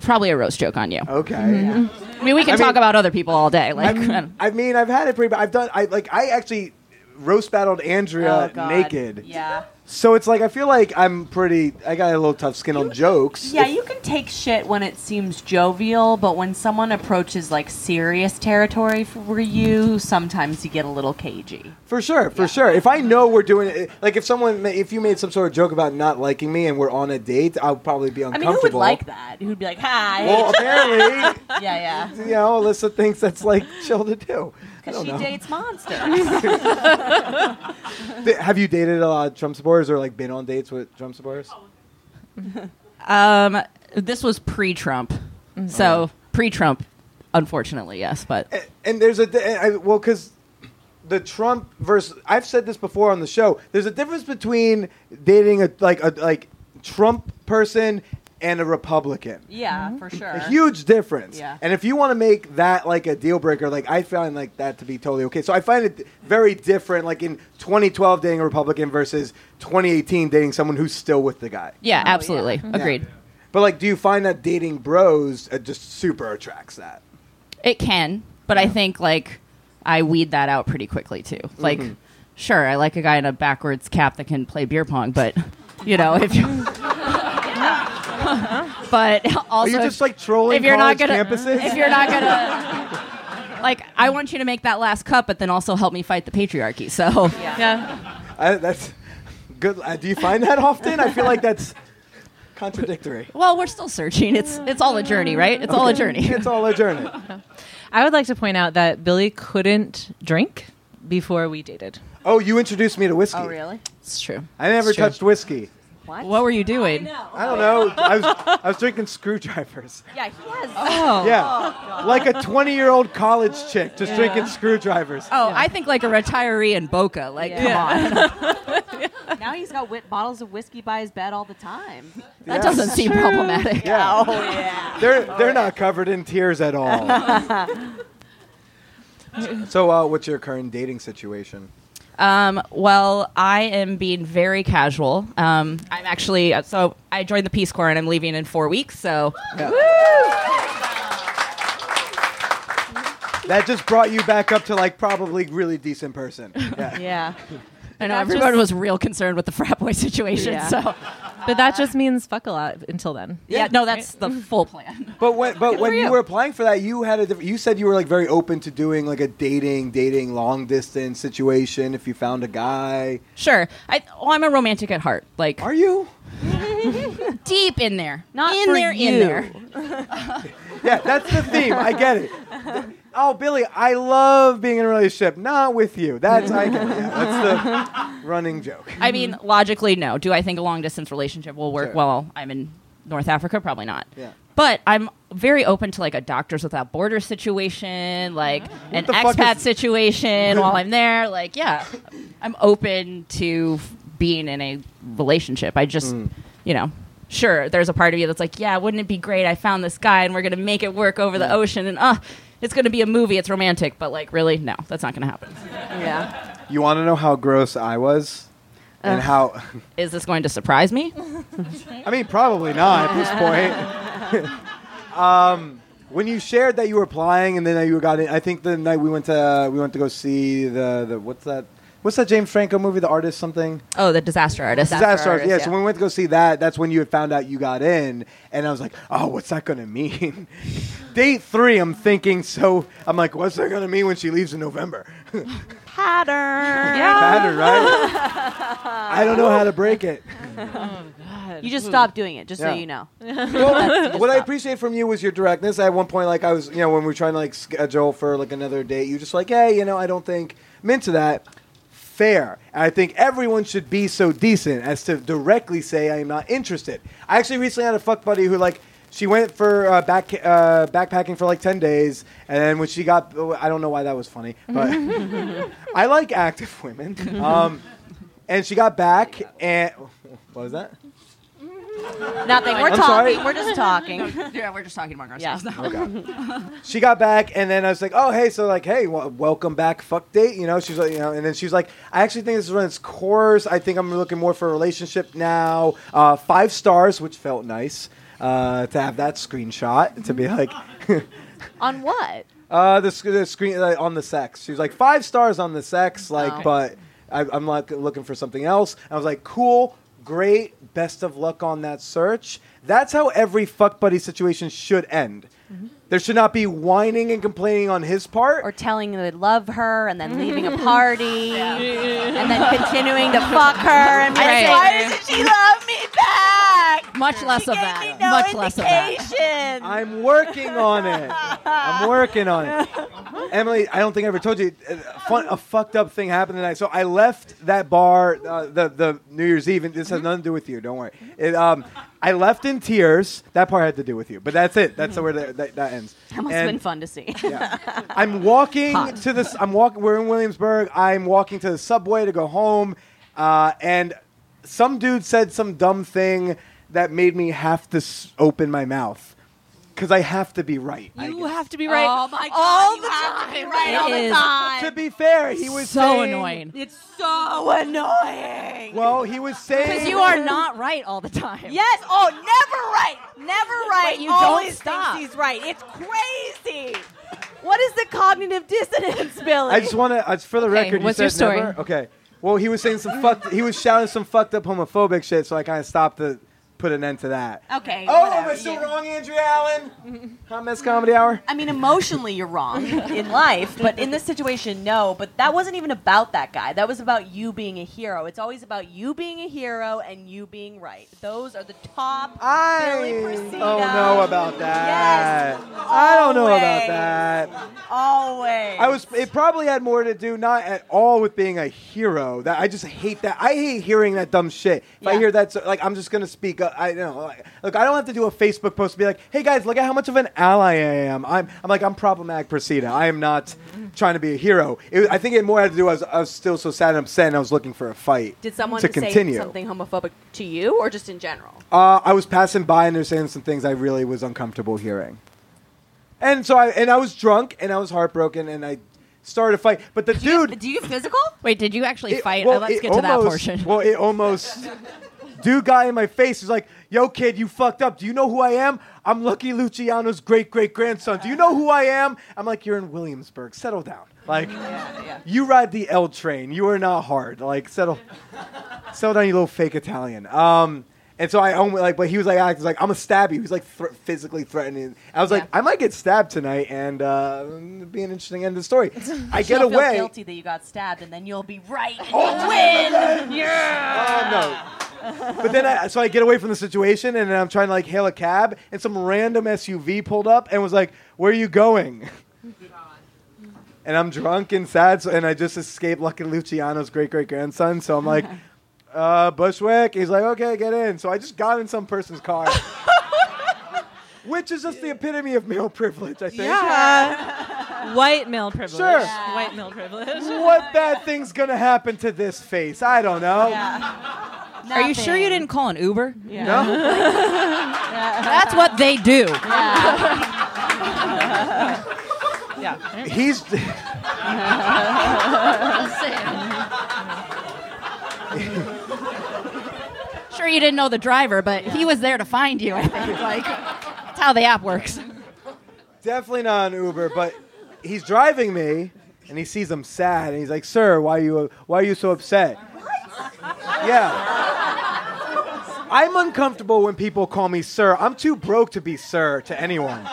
probably a roast joke on you. Okay. Mm-hmm. I mean, we can I talk mean- about other people all day. Like, *laughs* I mean, I've had it pretty. bad. I've done. I like. I actually roast battled Andrea Oh, God. naked. Yeah. So it's like I feel like I'm pretty. I got a little tough skin on jokes. Yeah, If- you can take shit when it seems jovial, but when someone approaches like serious territory for you, sometimes you get a little cagey. for sure, for sure. If I know we're doing it, like if someone, ma- if you made some sort of joke about not liking me and we're on a date, I would probably be I uncomfortable. mean, who would like that? Who'd be like, "Hi"? Well, apparently, *laughs* yeah, yeah. you know, Alyssa thinks that's like chill to do. I Because she know. dates monsters. *laughs* Have you dated a lot of Trump supporters or like been on dates with Trump supporters? um, this was pre-Trump, so pre-Trump, unfortunately, yes, but And, and there's a di- I, well, because the Trump versus I've said this before on the show. There's a difference between dating a like a like Trump person and a Republican. yeah, mm-hmm. for sure. A huge difference. Yeah. And if you want to make that like a deal breaker, like I find like that to be totally okay. So I find it very different, like in 2012 dating a Republican versus 2018 dating someone who's still with the guy. yeah, oh, absolutely, mm-hmm. agreed. But like, do you find that dating bros uh, just super attracts that? It can, but I think like I weed that out pretty quickly too. Mm-hmm. Like, sure, I like a guy in a backwards cap that can play beer pong, but you know, if you. *laughs* *laughs* but also, Are you just like trolling if you're not gonna, campuses? if you're not gonna, *laughs* like, I want you to make that last cup, but then also help me fight the patriarchy. So Yeah. I, that's good. Uh, do you find that often? I feel like that's contradictory. well, we're still searching. It's it's all a journey, right? It's all a journey. It's all a journey. *laughs* I would like to point out that Billy couldn't drink before we dated. Oh, you introduced me to whiskey. Oh, really? It's true. I never It's true. touched whiskey. What? What were you doing? I don't know. I was I was drinking screwdrivers. *laughs* Yeah, he has. Oh. Yeah, like a 20 year old college chick just drinking screwdrivers. Oh, I think like a retiree in Boca. Like, Yeah. come on. *laughs* now he's got wit- bottles of whiskey by his bed all the time. That Yeah. doesn't seem problematic. Yeah. Oh yeah. They're they're not covered in tears at all. *laughs* so, uh, what's your current dating situation? Um, well, I am being very casual. Um, I'm actually uh, so I joined the Peace Corps and I'm leaving in four weeks. So That just brought you back up to like probably really decent person. *laughs* Yeah. Yeah. *laughs* I know everyone just- was real concerned with the frat boy situation. Yeah. So But that just means fuck a lot until then. yeah, no, that's the full plan. *laughs* But when but when you. you. were applying for that, you had a diff- you said you were like very open to doing like a dating dating long distance situation if you found a guy. Sure, I well, I'm a romantic at heart. Like Are you? *laughs* deep in there, Not in for there, in you. there. *laughs* Yeah, that's the theme. I get it. Oh, Billy, I love being in a relationship, not with you. That's I. Yeah, *laughs* that's the running joke. I mean, logically, no. Do I think a long distance relationship will work Sure. while I'm in North Africa? Probably not. Yeah. But I'm very open to like a Doctors Without Borders situation, like an expat situation while I'm there. Like, yeah, I'm open to f- being in a relationship. I just, Mm. you know, sure, there's a part of you that's like, yeah, wouldn't it be great? I found this guy and we're going to make it work over the ocean and, uh, it's going to be a movie. It's romantic. But, like, really? No, that's not going to happen. Yeah. You want to know how gross I was? And how Is this going to surprise me? I mean, probably not at this point. *laughs* um, when you shared that you were applying and then you got in, I think the night we went to we went to go see the the what's that what's that James Franco movie, The Artist something. Oh, the disaster artist. Disaster Artist, yeah, yeah. So when we went to go see that, that's when you had found out you got in, and I was like, oh, what's that gonna mean? *laughs* Date three, I'm thinking. So I'm like, what's that gonna mean when she leaves in November? *laughs* Pattern. Yeah. Pattern, right? *laughs* I don't know how to break it. Oh, you just stop doing it, just Yeah. so you know. Well, what I appreciate from you was your directness. At one point, like I was, you know, when we were trying to like schedule for like another date, you just like, hey, you know, I don't think I'm into that. Fair. And I think everyone should be so decent as to directly say I am not interested. I actually recently had a fuck buddy who like she went for uh, back uh, backpacking for like ten days, and then when she got, I don't know why that was funny, but *laughs* I like active women. *laughs* Um, and she got back, and what was that? Nothing. We're I'm talking. sorry. We're just talking. *laughs* yeah, we're just talking among Yeah. ourselves *laughs* now. she got back, and then I was like, "Oh, hey!" So like, "Hey, w- welcome back, fuck date." You know, she's like, you know, and then she was like, "I actually think this is run its course. I think I'm looking more for a relationship now. Uh, five stars, which felt nice uh, to have that screenshot to be like." *laughs* On what? Uh, the, sc- the screen uh, on the sex. She was like five stars on the sex, like, Oh. but I, I'm like looking for something else. I was like, cool, great, best of luck on that search. That's how every fuck buddy situation should end. Mm-hmm. There should not be whining and complaining on his part. Or telling they love her and then leaving a *laughs* party and then continuing to fuck her and be like, why doesn't she love me back? Much less She of gave that. me no Much less of that. I'm working on it. I'm working on it. Emily, I don't think I ever told you. A, fun, a fucked up thing happened tonight. So I left that bar, uh, the the New Year's Eve, and this has nothing to do with you. Don't worry. It, um, I left in tears. That part had to do with you, but that's it. That's where the, that, that ends. That must And- have been fun to see. yeah. *laughs* I'm walking to this. I'm walking. We're in Williamsburg. I'm walking to the subway to go home, uh, and some dude said some dumb thing that made me have to s- open my mouth because I have to be right. You have to be right. Oh my god! all you the have to be time. right all the is time. To be fair, he was so saying- annoying. It's so annoying. Well, he was saying Because you are not right all the time. Yes. Oh, never right. Never right. You Always don't stop. thinks he's right. It's crazy. What is the cognitive dissonance, *laughs* Billy? I just want to, uh, for the Okay, record, you what's your said story? never? Okay. Well, he was saying some fucked. He was shouting some fucked up homophobic shit, so I kind of stopped to put an end to that. Okay. Oh, whatever. am I still Yeah. wrong, Andrea Allan? Hot Mess Comedy Hour. I mean, emotionally, you're wrong in life, but in this situation, no. But that wasn't even about that guy. That was about you being a hero. It's always about you being a hero and you being right. Those are the top. I don't know about that. Yes, I don't know about that. Always. I was. It probably had more to do not at all with being a hero. That I just hate that. I hate hearing that dumb shit. If I hear that, so, like I'm just gonna speak. Up, I know. Like, look, I don't have to do a Facebook post to be like, "Hey guys, look at how much of an ally I am." I'm. I'm like I'm problematic, Procida. I am not trying to be a hero. It, I think it more had to do. I was, I was still so sad and upset, and I was looking for a fight. Did someone to say continue? something homophobic to you, or just in general? Uh, I was passing by and they're saying some things I really was uncomfortable hearing. And so I and I was drunk and I was heartbroken and I started a fight. But the dude, Do you physical? Wait, did you actually it- fight? well, Uh, Let's it get to that portion. Well, it almost. *laughs* Dude, guy in my face was like, "Yo, kid, you fucked up. Do you know who I am? I'm Lucky Luciano's great great grandson. Do you know who I am?" I'm like, "You're in Williamsburg. Settle down. Like, you ride the L train. You are not hard. Like, settle, settle down, you little fake Italian." Um, and so I only like, but he was like, acting like I'm gonna stab you. He was like thr physically threatening. I was like, I might get stabbed tonight, and uh, it'd be an interesting end of the story. *laughs* I get away. Feel guilty that you got stabbed, and then you'll be right. And Oh, you'll win. Yeah. Oh no. But then I, so I get away from the situation and then I'm trying to like hail a cab and some random SUV pulled up and was like, "Where are you going?" *laughs* And I'm drunk and sad, so, and I just escaped Lucky Luciano's great great grandson. So I'm like, *laughs* uh, Bushwick. He's like, okay, get in. So I just got in some person's car, *laughs* which is just the epitome of male privilege, I think. Yeah. White male privilege. Sure. White male privilege. What bad thing's gonna happen to this face? I don't know. Are you sure you didn't call an Uber? No. *laughs* That's what they do. Yeah. He's. *laughs* Sure, you didn't know the driver, but he was there to find you. I think. Like that's how the app works. Definitely not an Uber, but he's driving me, and he sees I'm sad, and he's like, "Sir, why are you why are you so upset?" Yeah. I'm uncomfortable when people call me sir. I'm too broke to be sir to anyone.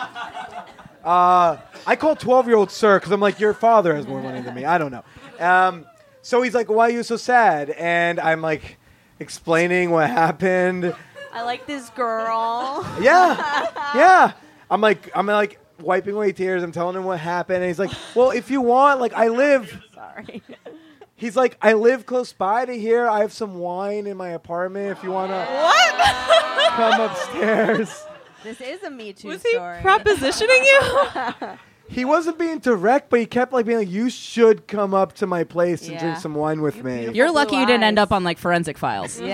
Uh, I call 12 year old sir because I'm like, your father has more money than me. I don't know. Um, so he's like, why are you so sad? And I'm like, explaining what happened. I like this girl. Yeah, yeah. I'm like, I'm like wiping away tears. I'm telling him what happened, and he's like, "Well, if you want, like, I live." Sorry. He's like, "I live close by to here. I have some wine in my apartment. If you want to What? come upstairs." This is a Me Too Was he story. propositioning you? *laughs* He wasn't being direct, but he kept like being like, "You should come up to my place and Yeah. drink some wine with me." You're lucky you didn't end eyes. up on like forensic files. Yeah.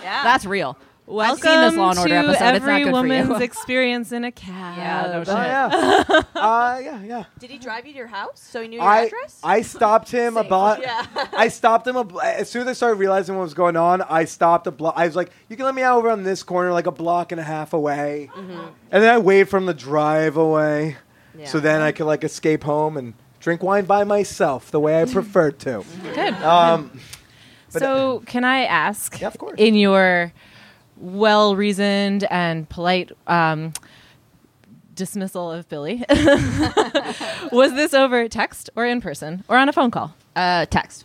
Yeah. That's real. Welcome I've seen this Law and Order to episode. It's every not good woman's for *laughs* you. experience in a cab. Yeah, no Oh shit. yeah, *laughs* uh, yeah, yeah. Did he drive you to your house so he knew your I address? I stopped him about. *laughs* Yeah. I stopped him a, bl- as soon as I started realizing what was going on. I stopped a block. I was like, "You can let me out over on this corner, like a block and a half away," Mhm. and then I waved from the drive away, Yeah. so then I could like escape home and drink wine by myself the way I preferred to. Good. Um, but- so, can I ask, Yeah, of course. in your well reasoned and polite um, dismissal of Billy, *laughs* was this over text or in person or on a phone call? Uh, text.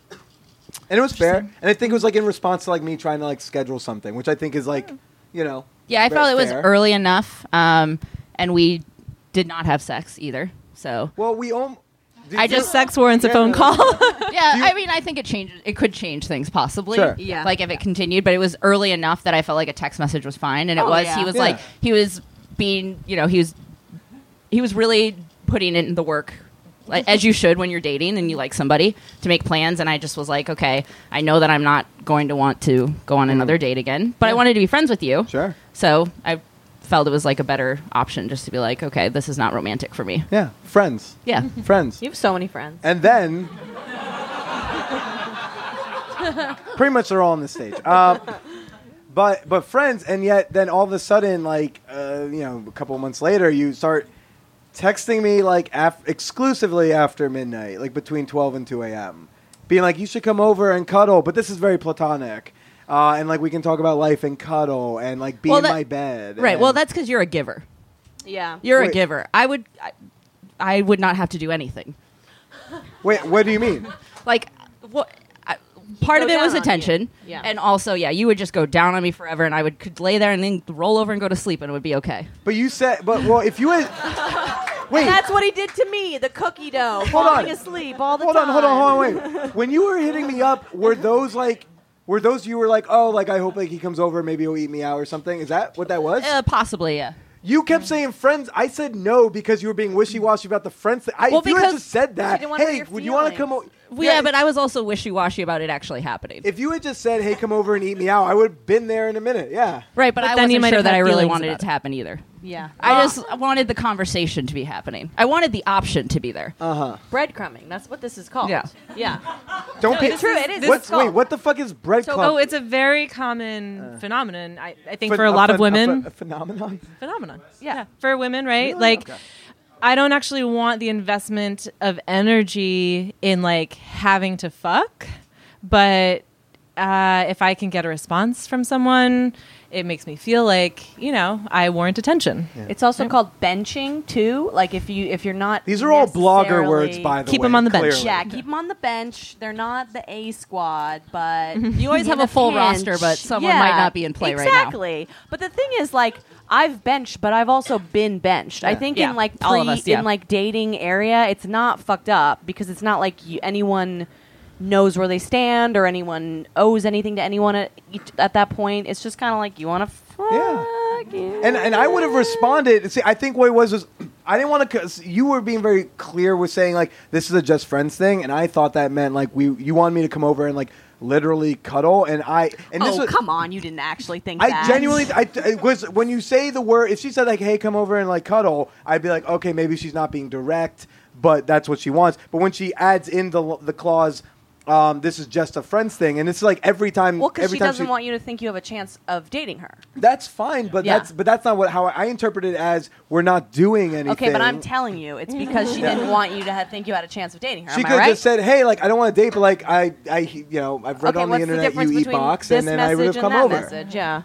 and it was fair, and I think it was like in response to like me trying to like schedule something, which I think is like, you know. Yeah, I felt it was fair. early enough, um, and we did not have sex either. So Well, we om- did I just Sex warrants a phone call. *laughs* yeah, you- I mean, I think it changed. It could change things possibly. Sure. Yeah. Like if it continued, but it was early enough that I felt like a text message was fine, and it Oh, was. yeah. He was Yeah. like he was being, you know, he was he was really putting in the work. Like, as you should when you're dating and you like somebody to make plans, and I just was like, okay, I know that I'm not going to want to go on mm-hmm. another date again, but I wanted to be friends with you. Sure. So I felt it was like a better option just to be like, okay, this is not romantic for me. Yeah, friends, Yeah. *laughs* friends. you have so many friends. And then, pretty much they're all on the stage. Um, but but friends, and yet then all of a sudden, like uh, you know, a couple months later, you start texting me like af- exclusively after midnight, like between twelve and two a.m. being like, "You should come over and cuddle," but this is very platonic. Uh, and like we can talk about life and cuddle and like be Well, in that- my bed. Right. and- Well, that's because you're a giver. Yeah. You're Wait. a giver. I would. I, I would not have to do anything. wait. What do you mean? *laughs* Like what? I, part go of it was down on you. attention, Yeah. and also, yeah, you would just go down on me forever, and I would could lay there and then roll over and go to sleep, and it would be okay. But you said, but well, if you had, *laughs* wait, That's what he did to me, the cookie dough, Hold falling on. asleep all the hold time. on, hold on, hold on, wait. When you were hitting me up, were *laughs* those like, were those you were like, oh, like I hope like he comes over, maybe he'll eat me out or something? Is that what that was? Uh, possibly, yeah. You kept saying friends. I said no because you were being wishy washy about the friends thing. I, Well, if you had because just said that, didn't wanna hurt hey, your would you want to come over? Well, yeah, but I was also wishy washy about it actually happening. if you had just said, hey, come over and eat me out, I would have been there in a minute. Yeah. right, but, But I then you wasn't might sure that I really wanted about it to happen either. Yeah. I just wanted the conversation to be happening. I wanted the option to be there. Uh huh. breadcrumbing. That's what this is called. Yeah. Yeah. Don't pay. it's true, it is. What's wait? What the fuck is breadcrumb? Oh, it's a very common phenomenon. I, I think Phen- for a lot of phen- women, ph- a phenomenon. phenomenon. Yeah. for women, right? Really? Like, Okay. I don't actually want the investment of energy in like having to fuck, but uh, if I can get a response from someone, it makes me feel like you know I warrant attention. It's also called benching too. Like if you if you're not These are all blogger words, by the way. Keep way. 'em on the bench. Yeah, keep them on the bench. They're not the A squad, but *laughs* You always have a full pinch- roster, but someone might not be in play right now. Exactly. But the thing is, like, I've benched, but I've also been benched. I think Yeah. in like All pre, us, yeah. in like dating area, it's not fucked up because it's not like you, anyone knows where they stand or anyone owes anything to anyone at, each- at that point. It's just kind of like you want to fuck. Yeah. you. And and I would have responded. See, I think what it was was I didn't want to. Cause you were being very clear with saying like this is a just friends thing, and I thought that meant like we you wanted me to come over and like literally cuddle, and I and this oh was, come on, you didn't actually think I that. genuinely, I it was when you say the word. If she said like, "Hey, come over and like cuddle," I'd be like, "Okay, maybe she's not being direct, but that's what she wants." But when she adds in the the clause, um, "This is just a friends thing," and it's like every time, Well, because she doesn't want you to think you have a chance of dating her. That's fine, but Yeah. that's but that's not what how I, I interpret it as. We're not doing anything. Okay, but I'm telling you, it's because she *laughs* didn't want you to have, think you had a chance of dating her. She Am could I have right? just said, "Hey, like I don't want to date, but like I, I, you know, I've read okay, on the what's the internet difference you eat between box, this and then I would have message come and over." that message? Yeah.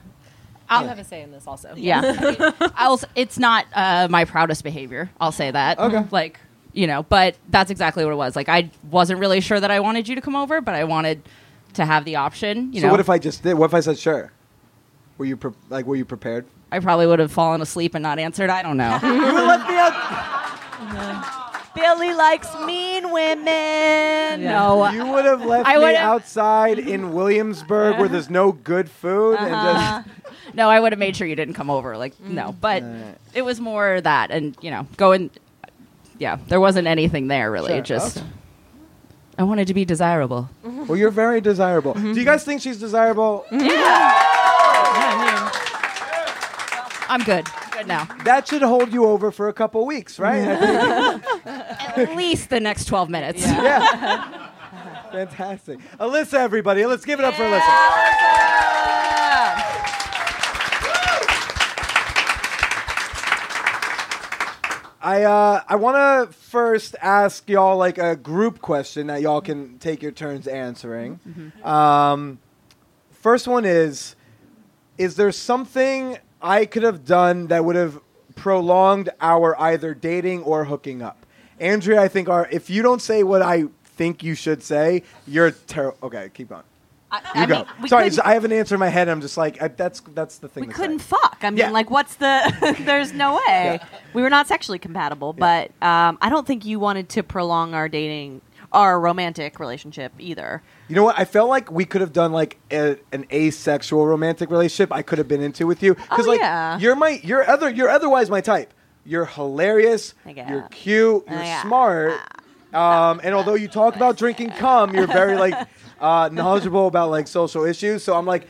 I'll have a say in this also. Yeah. *laughs* I'll, it's not uh, my proudest behavior. I'll say that. Okay. Like, you know, but that's exactly what it was. Like, I wasn't really sure that I wanted you to come over, but I wanted to have the option. You so know, what if I just did? What if I said sure? Were you pre- like were you prepared? I probably would have fallen asleep and not answered. I don't know. *laughs* you would left me out. Billy likes mean women. no. You would have left I me outside in Williamsburg where there's no good food Uh-huh. and just no, I would have made sure you didn't come over. Like, no. But it was more that, and you know, going. Yeah, there wasn't anything there really. Sure, just. okay. I wanted to be desirable. well, you're very desirable. Mm-hmm. Do you guys think she's desirable? I'm good. Good now. That should hold you over for a couple weeks, right? *laughs* At least the next 12 minutes. yeah. *laughs* Fantastic. Alyssa, everybody. Let's give it up for Alyssa. I uh, I want to first ask y'all like a group question that y'all can take your turns answering. Um, first one is: Is there something I could have done that would have prolonged our either dating or hooking up? Andrea, I think are if you don't say what I think you should say, you're terrible. Okay, keep going. I, You I go. mean, we Sorry, couldn't- I have an answer in my head. I'm just like I, that's that's the thing. we to couldn't fuck. I mean, Yeah. like, what's the? *laughs* *laughs* there's no way. We were not sexually compatible, but um, I don't think you wanted to prolong our dating, our romantic relationship either. You know what? I felt like we could have done like a, an asexual romantic relationship. I could have been into with you because Oh, like yeah. you're my you're other you're otherwise my type. You're hilarious. Yeah. You're cute. You're smart. Um, and although you talk about drinking cum, you're very like *laughs* uh, knowledgeable *laughs* about like social issues. So I'm like,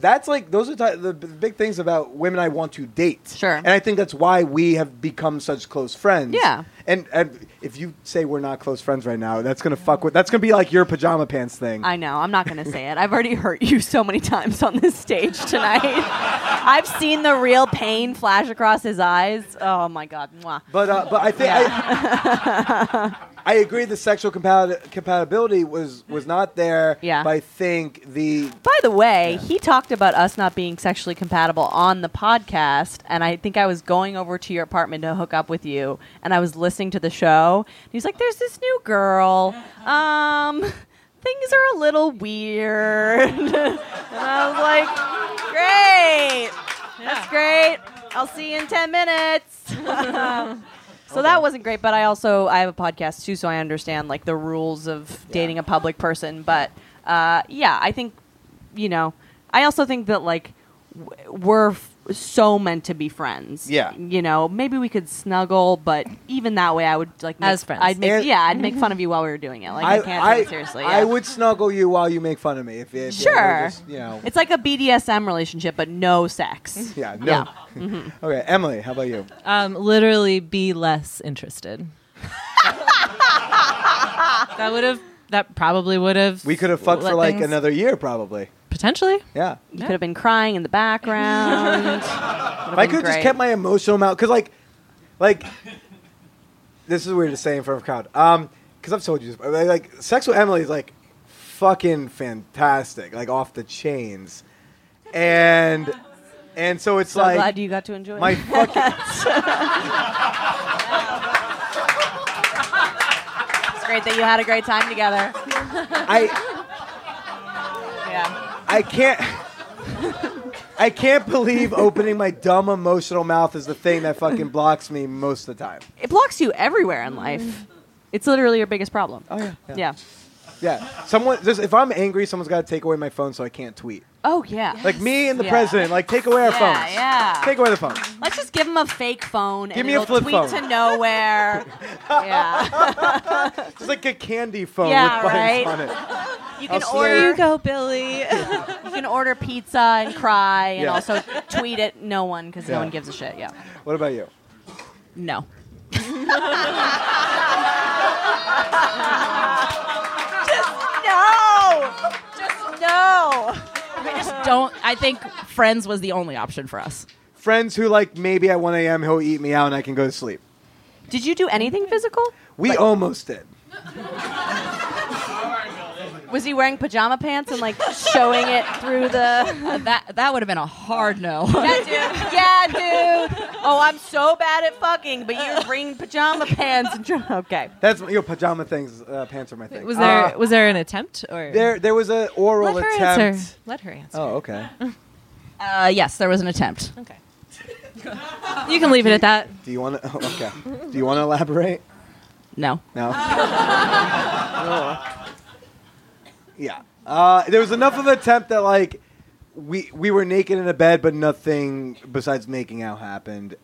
that's like those are the b- big things about women I want to date. Sure. And I think that's why we have become such close friends. Yeah. And, and if you say we're not close friends right now, that's gonna fuck with. That's gonna be like your pajama pants thing. I know. I'm not going to say it. I've already hurt you so many times on this stage tonight. *laughs* I've seen the real pain flash across his eyes. Oh my god. Mwah. But uh, but I think I, *laughs* I agree the sexual compat- compatibility was was not there. Yeah. But I think the By the way, he talked about us not being sexually compatible on the podcast, and I think I was going over to your apartment to hook up with you, and I was listening to the show. And he's like, "There's this new girl. Um, things are a little weird." *laughs* and I was like, "Great, that's great. I'll see you in ten minutes." *laughs* *laughs* So that wasn't great, but I also I have a podcast too, so I understand like the rules of dating a public person. But uh, yeah, I think you know, I also think that like w- we're f- so meant to be friends. Yeah. you know, maybe we could snuggle, but even that way, I would like make, As friends. I'd make And- yeah, I'd make fun of you while we were doing it. Like I, can't take it seriously. I yeah. would snuggle you while you make fun of me if, if Sure. ever just, you know. It's like a BDSM relationship, but no sex. *laughs* yeah. No. *laughs* okay, Emily, how about you? Um, literally be less interested. *laughs* that would have. That probably would have. We could have fucked for like things- another year, probably. potentially. Yeah. You could have been crying in the background. *laughs* If I could have just kept my emotional mouth, because like, like, this is weird to say in front of a crowd. Um, because I've told you this, but like, like, sex with Emily is like fucking fantastic, like off the chains, and and so it's so like glad you got to enjoy my it. fucking. *laughs* *laughs* Great that you had a great time together. I Yeah. I can't. I can't believe opening my dumb emotional mouth is the thing that fucking blocks me most of the time. It blocks you everywhere in life. It's literally your biggest problem. Oh yeah, yeah. Yeah. Yeah. Someone, just, if I'm angry, someone's got to take away my phone so I can't tweet. Oh yeah. Like me and the Yeah. president, like take away our Yeah, phones. yeah. Take away the phones. Let's just give him a fake phone Give and me a it'll flip tweet phone. to nowhere. *laughs* yeah. Just like a candy phone Yeah, with buttons right. on it. You can I'll order snare- go, Billy. *laughs* you can order pizza and cry and Yeah. also tweet at no one because Yeah. no one gives a shit. Yeah. What about you? No. No. *laughs* Just no. I just don't. I think Friends was the only option for us. Friends who like maybe at 1 a.m. he'll eat me out and I can go to sleep. Did you do anything physical? We almost did. Was he wearing pajama pants and like showing it through the? That that would have been a hard no. *laughs* Yeah, dude. Yeah, dude. Oh, I'm so bad at fucking, but you bring pajama pants and tr- okay. That's your pajama things. Uh, pants are my thing. Was there Uh, was there an attempt or there? There was an oral Let her attempt. answer. Let her answer. Oh, okay. *laughs* Uh, yes, there was an attempt. Okay. you can leave it at that. Do you want to? Oh, okay. Do you want to elaborate? No. No. *laughs* yeah. Uh, there was enough of an attempt that like we we were naked in a bed, but nothing besides making out happened.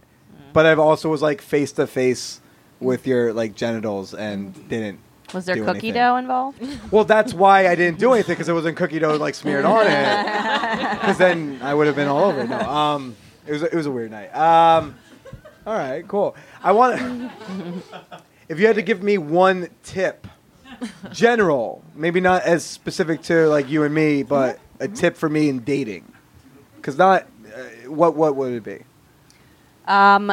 But I've also was like face to face with your like genitals and didn't. Was there do cookie anything. dough involved? Well, that's why I didn't do anything because it wasn't cookie dough like smeared on it. *laughs* Because then I would have been all over. it. No, um, it was it was a weird night. Um, all right, cool. I want. *laughs* if you had to give me one tip, general, maybe not as specific to like you and me, but a tip for me in dating, because not. Uh, what what would it be? Um,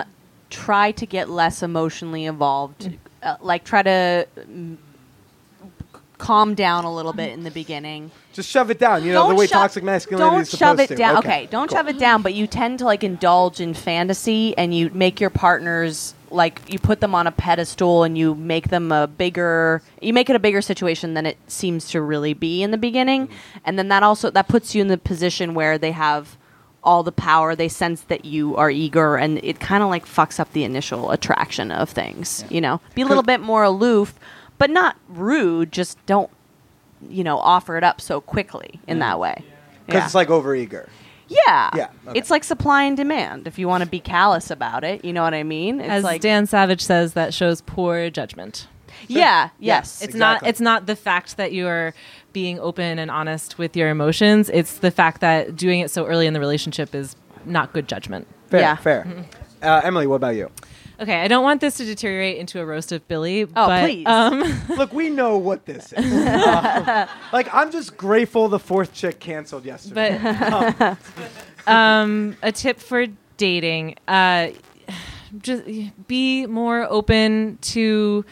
try to get less emotionally involved. Uh, like try to mm, calm down a little bit in the beginning. Just shove it down. You know the way shove- toxic masculinity Don't is shove supposed it to. down. Okay, don't cool. shove it down. But you tend to like indulge in fantasy, and you make your partners like you put them on a pedestal, and you make them a bigger. You make it a bigger situation than it seems to really be in the beginning, Mm-hmm. and then that also that puts you in the position where they have all the power. They sense that you are eager, and it kind of like fucks up the initial attraction of things. You know, be a little bit more aloof, but not rude. Just don't you know offer it up so quickly in that way. Because Yeah. it's like overeager. Yeah. Yeah, okay. It's like supply and demand. If you want to be callous about it, you know what I mean? It's As like Dan Savage says, that shows poor judgment. Yeah, yes. It's Exactly. not it's not the fact that you're being open and honest with your emotions. It's the fact that doing it so early in the relationship is not good judgment. Fair, Yeah. fair. Uh, Emily, what about you? Okay, I don't want this to deteriorate into a roast of Billy. Oh, but, please. Um, *laughs* Look, we know what this is. Uh, *laughs* like, I'm just grateful the fourth chick canceled yesterday. but *laughs* um, a tip for dating: uh, *sighs* just be more open to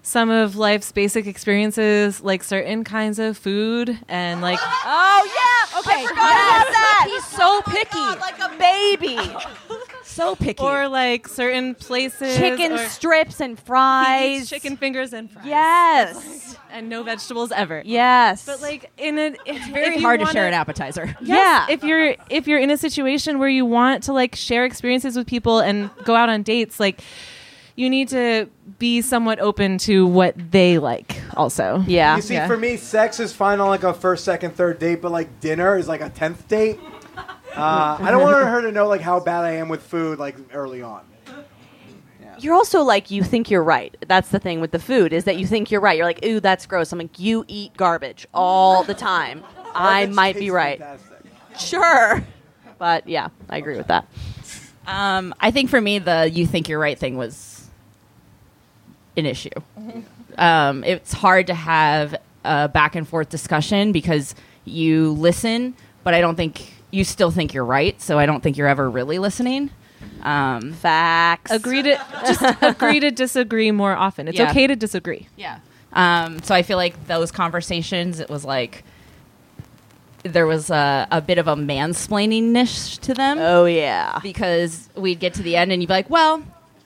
some of life's basic experiences, like certain kinds of food and like Oh yeah. Okay. I forgot about that. He's so picky. like a baby. So picky. or like certain places Chicken or strips and he fries. eats chicken fingers and fries. Yes. *laughs* and no vegetables ever. Yes. But like in a it's Very hard to share an appetizer. yeah. if you're if you're in a situation where you want to like share experiences with people and go out on dates like you need to be somewhat open to what they like also yeah. You see, Yeah. for me, sex is fine on like a first, second, third date, but like dinner is like a tenth date. Uh, I don't want her to know like how bad I am with food like early on. You're also like you think you're right. That's the thing with the food is that you think you're right. You're like, ooh, that's gross. I'm like, you eat garbage all the time. *laughs* I Garbage might be tastes right. fantastic. Sure. But yeah, I agree with that. Um, I think for me, the "you think you're right" thing was an issue. Um, it's hard to have a back and forth discussion because you listen, but I don't think you still think you're right. So I don't think you're ever really listening. Um, Facts. agree to just *laughs* agree to disagree more often it's Yeah. okay to disagree Yeah. Um, so I feel like those conversations, it was like there was a, a bit of a mansplaining niche to them Oh yeah. because we'd get to the end and you'd be like, well,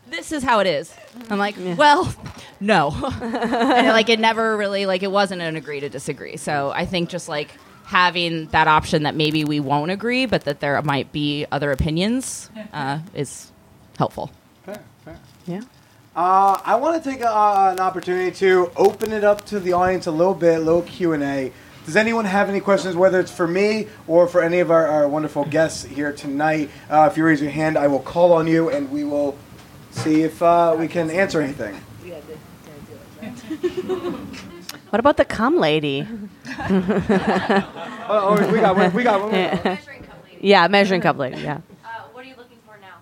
this is how it is. I'm like, well, no. *laughs* and like it never really, like, it wasn't an agree to disagree. So I think just like having that option that maybe we won't agree, but that there might be other opinions uh, is helpful. Fair, fair. Yeah. Uh, I want to take a, uh, an opportunity to open it up to the audience a little bit, a little Q and A. Does anyone have any questions, whether it's for me or for any of our, our wonderful guests here tonight? Uh, if you raise your hand, I will call on you, and we will see if uh, we can answer anything. *laughs* What about the cum lady? *laughs* Oh, oh, we got one. We got one. We got one. Yeah, measuring cup lady. Yeah. what are you looking for now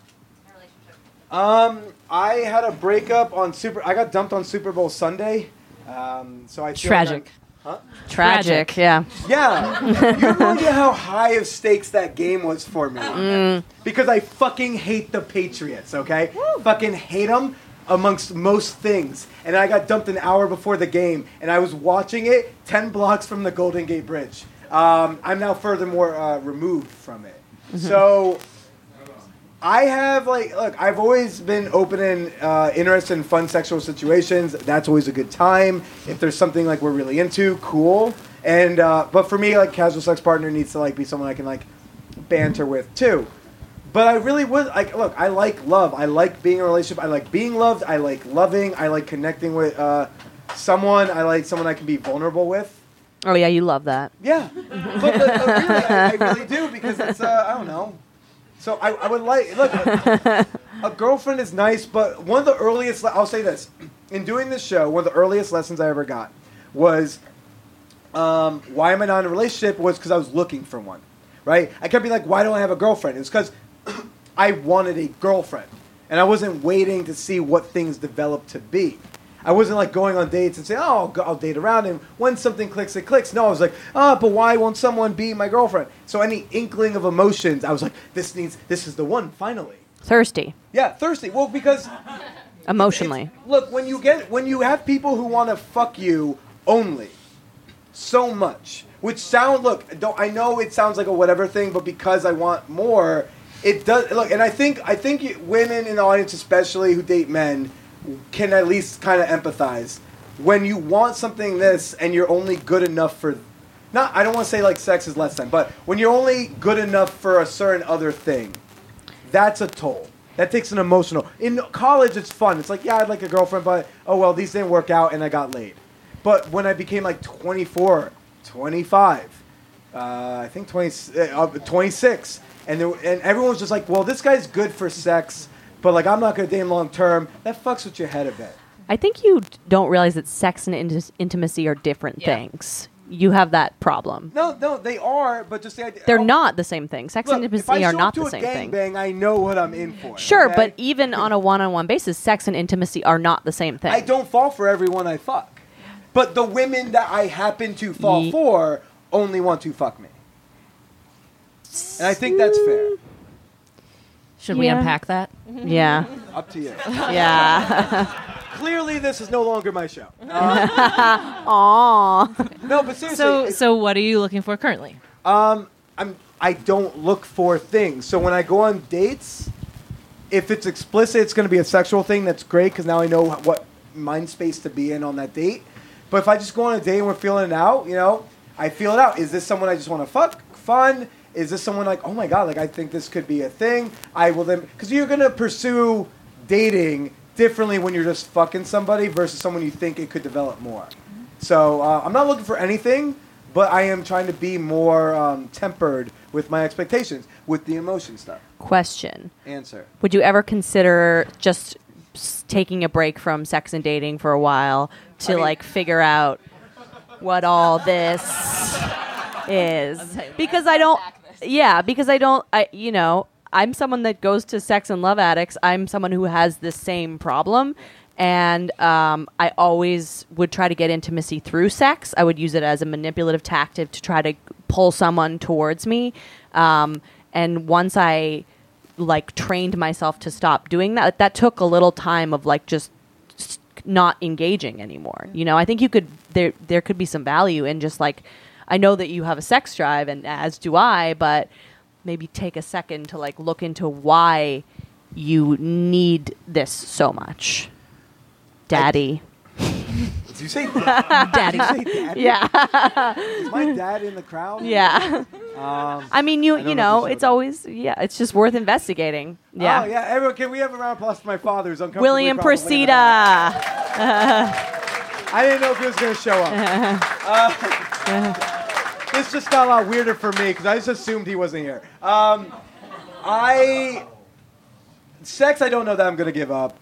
in a relationship? Um, I had a breakup on Super. I got dumped on Super Bowl Sunday. Um, so I feel Tragic. like- huh? Tragic. Yeah. Yeah, you have no *laughs* idea how high of stakes that game was for me. Because I fucking hate the Patriots. Okay, fucking hate them amongst most things. And I got dumped an hour before the game, and I was watching it ten blocks from the Golden Gate Bridge. Um, I'm now furthermore uh, removed from it. So. I have like look. I've always been open and uh, interested in fun sexual situations. That's always a good time. If there's something like we're really into, cool. And uh, but for me, like casual sex partner needs to like be someone I can like banter with too. But I really would like look. I like love. I like being in a relationship. I like being loved. I like loving. I like connecting with uh, someone. I like someone I can be vulnerable with. Oh yeah, you love that. Yeah, but, but, but really, I, I really do because it's uh, I don't know. So I, I would like look. A, a girlfriend is nice, but one of the earliest I'll say this in doing this show, one of the earliest lessons I ever got was um, why am I not in a relationship? Was because I was looking for one, right? I kept being like, why don't I have a girlfriend? It's because I wanted a girlfriend, and I wasn't waiting to see what things developed to be. I wasn't like going on dates and saying, "Oh, I'll, go, I'll date around," and when something clicks, it clicks. No, I was like, "Oh, but why won't someone be my girlfriend?" So any inkling of emotions, I was like, "This needs, this is the one." Finally, Thirsty. yeah, thirsty. Well, because Emotionally. look when you get when you have people who want to fuck you only so much which sound look don't i know it sounds like a whatever thing but because i want more it does look and i think i think women in the audience especially who date men can at least kind of empathize when you want something this and you're only good enough for not i don't want to say like sex is less than but when you're only good enough for a certain other thing that's a toll. That takes an emotional. In college, it's fun. It's like, yeah, I'd like a girlfriend, but oh well, these didn't work out, and I got laid. But when I became like 24, 25, uh, I think 20, uh, 26, and there, and everyone was just like, well, this guy's good for sex, but like I'm not gonna date him long term. That fucks with your head a bit. I think you don't realize that sex and inti- intimacy are different Yeah. things. You have that problem. No, no, they are, but just the idea. They're oh, not the same thing. Sex Look, and intimacy are show not up to the a same thing. gangbang, I know what I'm in for. Sure, okay? but even on a one-on-one basis, sex and intimacy are not the same thing. I don't fall for everyone I fuck. But the women that I happen to fall Ye- for only want to fuck me. And I think that's fair. Should we Yeah. unpack that? Yeah, Up to you. *laughs* yeah. *laughs* clearly, this is no longer my show. Uh, *laughs* Aw. no, but seriously, So, so what are you looking for currently? Um, I'm I don't look for things. So when I go on dates, if it's explicit, it's going to be a sexual thing. That's great because now I know what mind space to be in on that date. But if I just go on a date and we're feeling it out, you know, I feel it out. Is this someone I just want to fuck? Fun. Is this someone like, oh my god, like I think this could be a thing? I will then because you're gonna pursue dating differently when you're just fucking somebody versus someone you think it could develop more. So uh, I'm not looking for anything, but I am trying to be more um, tempered with my expectations with the emotion stuff. Question. Answer. Would you ever consider just s- taking a break from sex and dating for a while to I mean- like figure out what all this *laughs* is? Because I don't. *laughs* Yeah, because I don't. I you know I'm someone that goes to sex and love addicts. I'm someone who has the same problem. And um, I always would try to get intimacy through sex. I would use it as a manipulative tactic to try to pull someone towards me. Um, and once I like trained myself to stop doing that. That took a little time of like just not engaging anymore. You know, I think you could there there could be some value in just like I know that you have a sex drive and as do I, but maybe take a second to like look into why you need this so much. Daddy. Did you say *laughs* Daddy. Did you say daddy? Yeah. Is my dad in the crowd? yeah. Um, I mean, you I you know know, it's always yeah, it's just worth investigating. Yeah. Oh yeah. Everyone, can we have a round of applause for my father who's uncomfortably William Procida. *laughs* I didn't know if he was going to show up. *laughs* Uh, this just got a lot weirder for me because I just assumed he wasn't here. Um, I sex. I don't know that I'm going to give up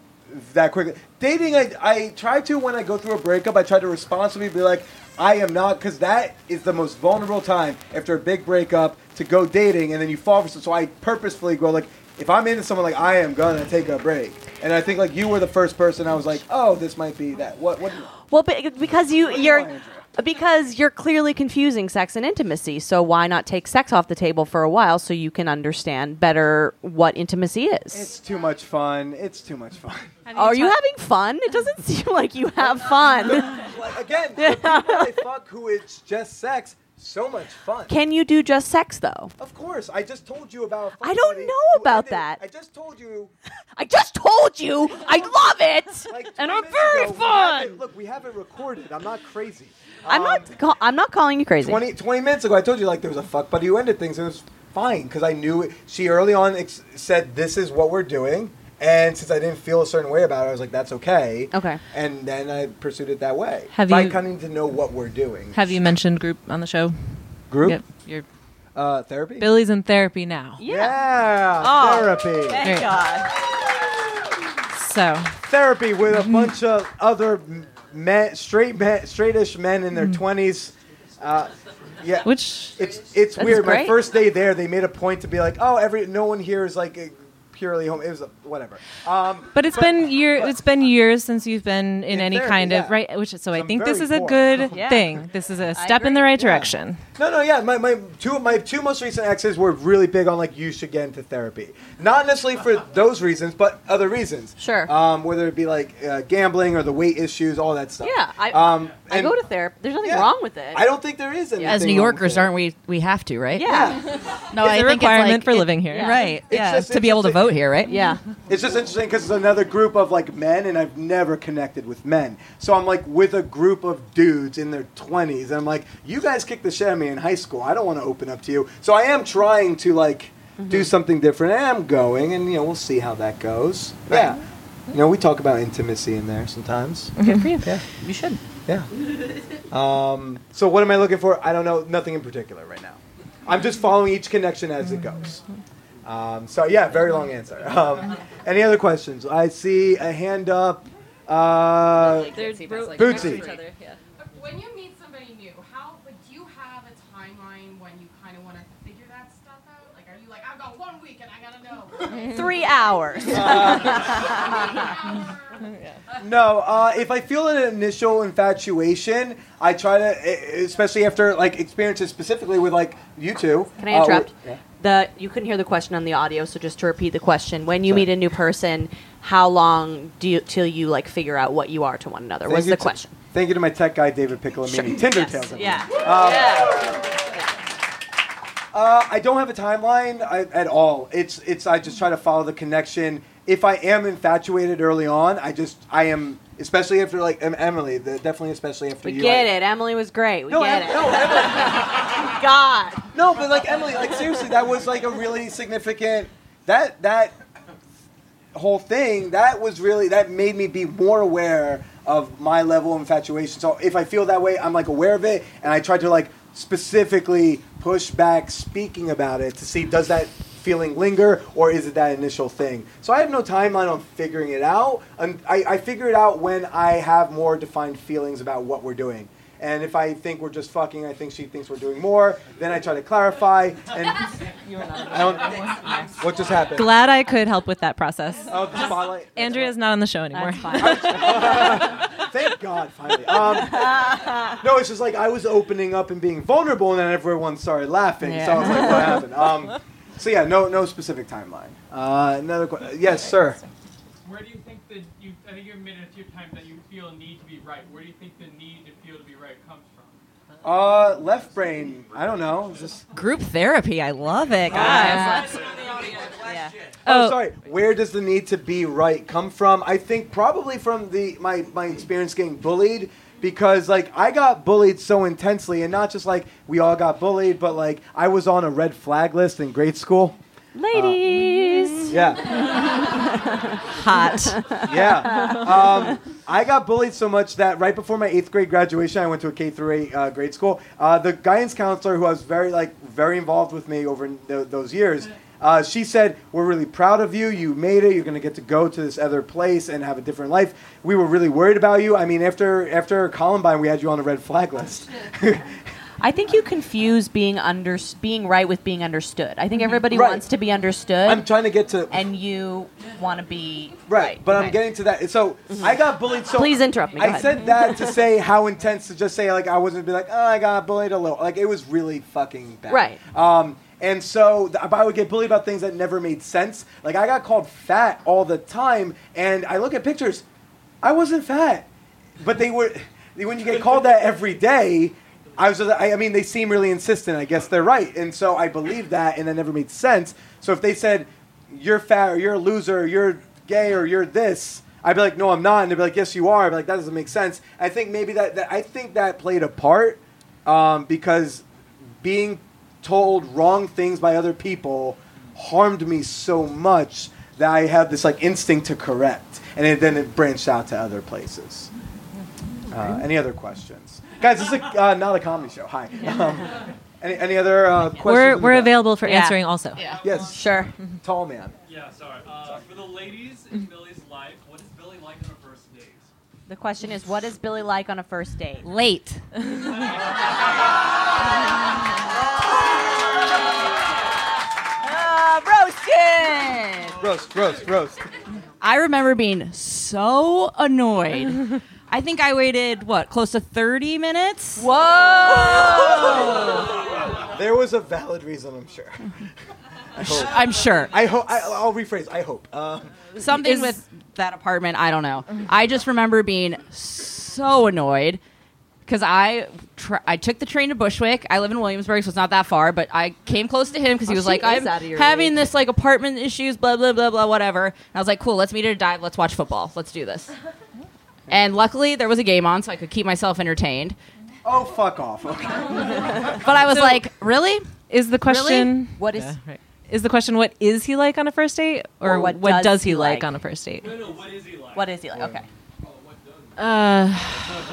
that quickly. Dating, I I try to when I go through a breakup. I try to responsibly be like, I am not because that is the most vulnerable time after a big breakup to go dating and then you fall for. So I purposefully go like. If I'm into someone like I am gonna take a break, and I think like you were the first person I was like, oh, this might be that. What? What? Well, because you you're because you're clearly confusing sex and intimacy. So why not take sex off the table for a while so you can understand better what intimacy is? It's too much fun. It's too much fun. *laughs* Are you having fun? It doesn't *laughs* seem like you have fun. Like, again, *laughs* the people I fuck who it's just sex, so much fun. Can you do just sex though? of course, I just told you about. I don't know about ended- that. *laughs* I just told you. I just told you. I love it. *laughs* Like, and I'm very ago, we fun. look, we have it recorded. I'm not crazy. I'm Um, not. Call- I'm not calling you crazy. 20, 20 minutes ago, I told you like there was a fuck buddy who ended things. It was fine because I knew it. She early on ex- said, "This is what we're doing," and since I didn't feel a certain way about it, I was like, "That's okay." Okay. And then I pursued it that way. Have by you- kind of need to know what we're doing. Have you mentioned group on the show? group Yep. You're uh, therapy? Billy's in therapy now. Yeah, Oh. therapy. Thank God. So Therapy with a *laughs* bunch of other men, straight men, straightish men in their Mm. twenties. Uh, yeah, which it's it's weird. My first day there, they made a point to be like, "Oh, every no one here is like a purely home." It was a, whatever. Um, But it's been *laughs* year. but- It's been years since you've been in, In any therapy, kind of yeah. right. Which so I I'm think this very is a poor. good *laughs* Yeah. thing. This is a step in the agree. right Yeah. direction. No, no, yeah. My, my two my two most recent exes were really big on like you should get into therapy. Not necessarily for those reasons, but other reasons. Sure. Um, whether it be like uh, gambling or the weight issues, all that stuff. Yeah, I, Um, I and go to therapy. There's nothing yeah, wrong with it. I don't think there is anything. As New wrong Yorkers, with it. aren't we? We have to, right? yeah. No, It's I a think requirement it's like, for it- living here. Yeah. Right. It's yeah. just To be able to interesting. Vote here, right? Yeah. It's just interesting because it's another group of like men, and I've never connected with men. So I'm like with a group of dudes in their 20s, and I'm like, you guys kicked the shit out of me in high school. I don't want to open up to you. So I am trying to like do something different. I am going, and you know, we'll see how that goes. Yeah. You know, we talk about intimacy in there sometimes. Good for you. Yeah. You should. Yeah. Um, so what am I looking for? I don't know. Nothing in particular right now. I'm just following each connection as it goes. Um, so yeah, very long answer. *laughs* Um, any other questions? I see a hand up. Uh, Bootsy. When you meet somebody new, how like do you have a timeline when you kind of want to figure that stuff out? Like, are you like, I've got one week and I gotta know? *laughs* Three hours. *laughs* No, uh, if I feel an initial infatuation, I try to, especially after like experiences specifically with like you two. Can I uh, interrupt? yeah. The you couldn't hear the question on the audio, so just to repeat the question: When you meet a new person, how long do you till you like figure out what you are to one another? Thank was the to- question. Thank you to my tech guy, David Piccolomini. Tinder Yes. tales. Yeah. Um, yeah. Uh, I don't have a timeline I, at all. It's it's I just try to follow the connection. If I am infatuated early on, I just I am especially after like em- Emily, the, definitely especially after We you. get it. Emily was great. We No, get Em- it. no, *laughs* God. No, but like Emily, like seriously, that was like a really significant that that whole thing. That was really that made me be more aware of my level of infatuation. So if I feel that way, I'm like aware of it, and I try to like specifically push back speaking about it to see does that feeling linger or is it that initial thing. So I have no timeline on figuring it out. And I, I figure it out when I have more defined feelings about what we're doing. And if I think we're just fucking, I think she thinks we're doing more. Then I try to clarify. And *laughs* I don't. What just happened? Glad I could help with that process. Oh, the spotlight. Andrea's not on the show anymore. *laughs* *laughs* Thank God, finally. Um, no, it's just like I was opening up and being vulnerable, and then everyone started laughing. Yeah. So I was like, what happened? Um, so yeah, no, no specific timeline. Uh, another question. Yes, sir. Where do you think that you? I think you admitted a few times that you feel a need to be right. Where do you think the need to feel to be right comes from? Uh, left brain. I don't know. Just? Group therapy. I love it, guys. Yeah. Oh, Oh. sorry. Where does the need to be right come from? I think probably from the my my experience getting bullied because like I got bullied so intensely and not just like we all got bullied, but like I was on a red flag list in grade school. Ladies. Yeah. *laughs* Hot. yeah. Um, I got bullied so much that right before my eighth grade graduation, I went to a K through eight uh, grade school. Uh, the guidance counselor, who was very like very involved with me over th- those years, uh, she said, "We're really proud of you. You made it. You're going to get to go to this other place and have a different life. We were really worried about you. I mean, after after Columbine, we had you on the red flag list." *laughs* I think you confuse being under being right with being understood. I think everybody Mm-hmm. Right. wants to be understood. I'm trying to get to and you want to be Right, but I'm getting to that. So I got bullied. So Please interrupt me. Go I ahead. said that to say how intense to just say like I wasn't be like oh I got bullied a little like it was really fucking bad. Right. Um, and so I would get bullied about things that never made sense. Like I got called fat all the time, and I look at pictures, I wasn't fat, but they were. *laughs* When you get called that every day. I was, I mean, they seem really insistent. I guess they're right, and so I believed that, and that never made sense. So if they said, "You're fat," or "You're a loser," or "You're gay," or "You're this," I'd be like, "No, I'm not," and they'd be like, "Yes, you are." I'd be like, "That doesn't make sense." I think maybe that, that I think that played a part um, because being told wrong things by other people harmed me so much that I had this like instinct to correct, and it, then it branched out to other places. Uh, any other questions, guys? This is a, uh, not a comedy show. Hi. Um, any, any other uh, questions? We're we're available for Yeah. answering also. Yes. Sure. Tall man. Yeah, sorry. Uh, for the ladies in Billy's life, what is Billy like on a first date? The question is, what is Billy like on a first date? Late. *laughs* *laughs* Uh, roasted. Roast, roast, roast. I remember being so annoyed. I think I waited what, close to thirty minutes. Whoa! There was a valid reason, I'm sure. *laughs* I hope. I'm sure. I hope. I, I'll rephrase. I hope. Um, Something Is- with that apartment. I don't know. I just remember being so annoyed because I tr- I took the train to Bushwick. I live in Williamsburg, so it's not that far. But I came close to him because he Oh, was like, "I'm out of your having league." this like apartment issues, blah blah blah blah, whatever." And I was like, "Cool, let's meet at a dive. Let's watch football. Let's do this." *laughs* And luckily, there was a game on, so I could keep myself entertained. oh, fuck off. Okay. *laughs* But I was So- like, "Really? Is the question What is? Yeah, right. Is the question what is he like on a first date or, Or what what, does does, he he like, like? on a first date? No, no, what is he like? What is he like? Okay. Uh,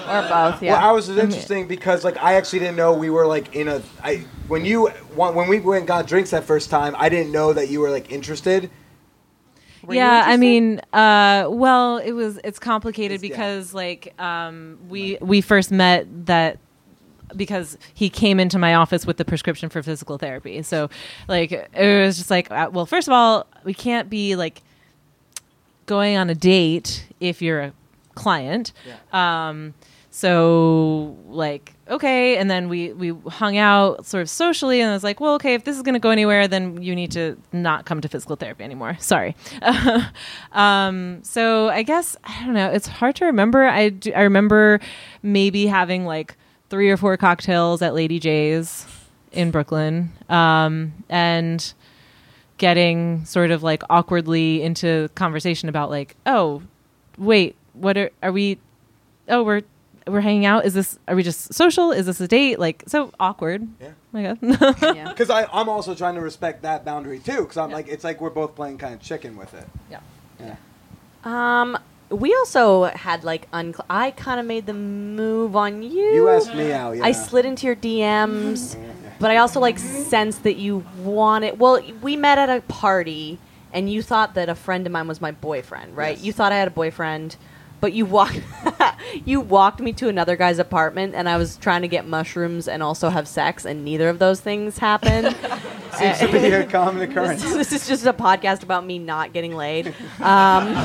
Or both. Yeah. Well, ours is interesting because like I actually didn't know we were like in a. I when you when we went and got drinks that first time, I didn't know that you were like interested. Were yeah, I mean, uh, well, it was it's complicated It's- yeah. because like um, we we first met that because he came into my office with the prescription for physical therapy. So like it was just like uh, well, first of all, we can't be like going on a date if you're a client. Um, so like okay and then we we hung out sort of socially and i was like well okay if this is going to go anywhere then you need to not come to physical therapy anymore. *laughs* Sorry. *laughs* Um, so i guess i don't know it's hard to remember. I do, i remember maybe having like three or four cocktails at lady j's in brooklyn um, and getting sort of like awkwardly into conversation about like oh wait what are are we oh we're we're hanging out is this are we just social is this a date like so awkward Yeah. I guess. *laughs* Because I I'm also trying to respect that boundary too. Because I'm like, it's like we're both playing kind of chicken with it. Yeah. Yeah. Um, we also had like uncl- I kind of made the move on you. You asked me out, Yeah. I slid into your DMs, *laughs* but I also like sensed that you wanted. Well, we met at a party, and you thought that a friend of mine was my boyfriend, right? You thought I had a boyfriend, but you walked *laughs* you walked me to another guy's apartment, and I was trying to get mushrooms and also have sex, and neither of those things happened. *laughs* Seems to be a *laughs* common occurrence. this is just a podcast about me not getting laid. Um,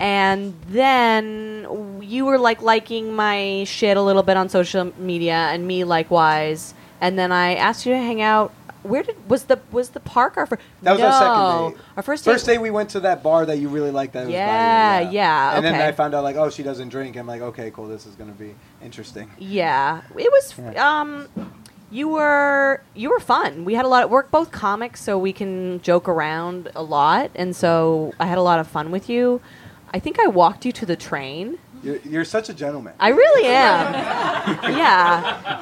and then you were like liking my shit a little bit on social media, and me likewise. And then I asked you to hang out. Where did was the was the park our first? That was no, our second date. Our first First day we went to that bar that you really liked. That was by Yeah, yeah, And then. I found out like, oh, she doesn't drink. I'm like, okay, cool. This is gonna be interesting. Yeah, it was. Um, you were you were fun. We had a lot of work, both comics, so we can joke around a lot, and so I had a lot of fun with you. I think I walked you to the train. You're, you're such a gentleman. I really am. *laughs* yeah.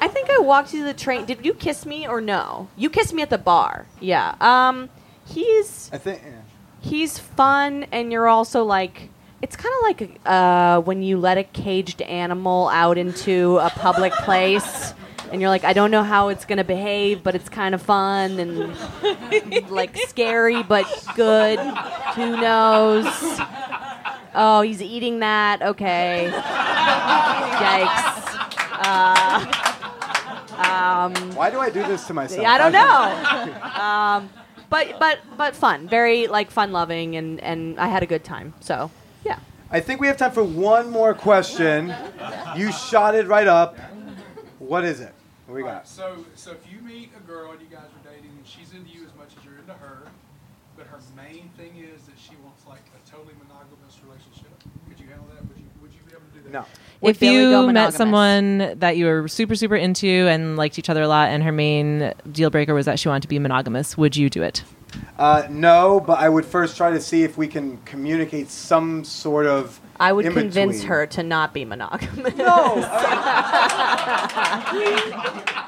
I think I walked you to the train. Did you kiss me or no? You kissed me at the bar. Yeah. Um, he's I think. Yeah. he's fun, and you're also like. It's kind of like uh, when you let a caged animal out into a public place, and you're like, I don't know how it's gonna behave, but it's kind of fun and like scary, but good. Who knows? Oh, he's eating that. Okay. Yikes. Uh, um, Why do I do this to myself? I don't know. *laughs* um, but but but fun, very like fun loving, and and I had a good time. So yeah. I think we have time for one more question. You shot it right up. What is it? What we Alright, got? so, so if you meet a girl and you guys are dating, and she's into you as much as you're into her, but her main thing is that she wants like a totally monogamous relationship, could you handle that? Would you Would you be able to do that? No. if Billy you met someone that you were super super into and liked each other a lot and her main deal breaker was that she wanted to be monogamous would you do it Uh, no, but I would first try to see if we can communicate some sort of. I would in convince between. her to not be monogamous. No. *laughs*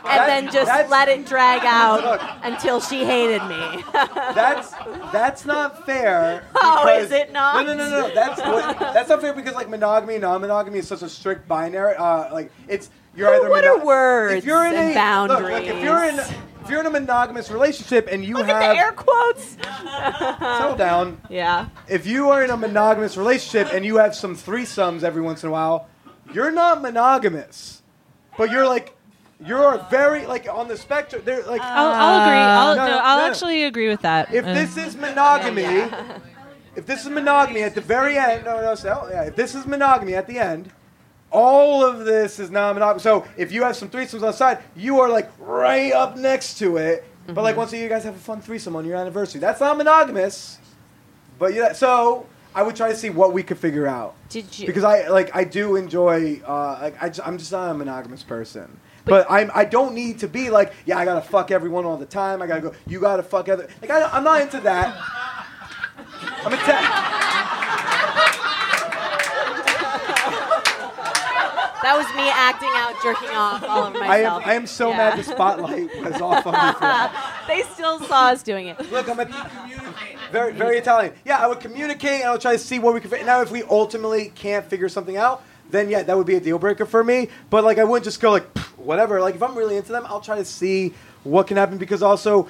and then just let it drag out Look. until she hated me. *laughs* That's that's not fair. *laughs* Oh, is it not? No, no, no, no. That's what- that's not fair because like monogamy, and non-monogamy is such a strict binary. Uh, like it's you're Who- either. what are words If you're in and a look, look, if you're in boundaries? If you're in a monogamous relationship and you Look have at the air quotes. *laughs* settle down. Yeah. If you are in a monogamous relationship and you have some threesomes every once in a while, you're not monogamous, but you're like. You're very like on the spectrum. They're like I'll, I'll agree I'll, No, no, no, I'll no. actually agree with that If Uh, this is monogamy, if this is monogamy at the very end, no, no, so, yeah, if this is monogamy at the end, all of this is non-monogamy. So if you have some threesomes on the side, you are like right up next to it. But like once a year, you guys have a fun threesome on your anniversary. That's not monogamous. But yeah, so I would try to see what we could figure out. Did you? Because I like I do enjoy uh, like I am just not a monogamous person. But, I'm I don't need to be like yeah I gotta fuck everyone all the time. I gotta go. You gotta fuck other like I, I'm not into that. I'm a That was me acting out, jerking off all over I am myself. I am so Yeah. mad the spotlight was off on me for that. *laughs* they still saw us doing it. Look, I'm a very very Italian. Yeah, I would communicate and I would try to see what we could. Now, if we ultimately can't figure something out, then yeah, that would be a deal breaker for me. But like, I wouldn't just go like whatever. Like, if I'm really into them, I'll try to see what can happen because also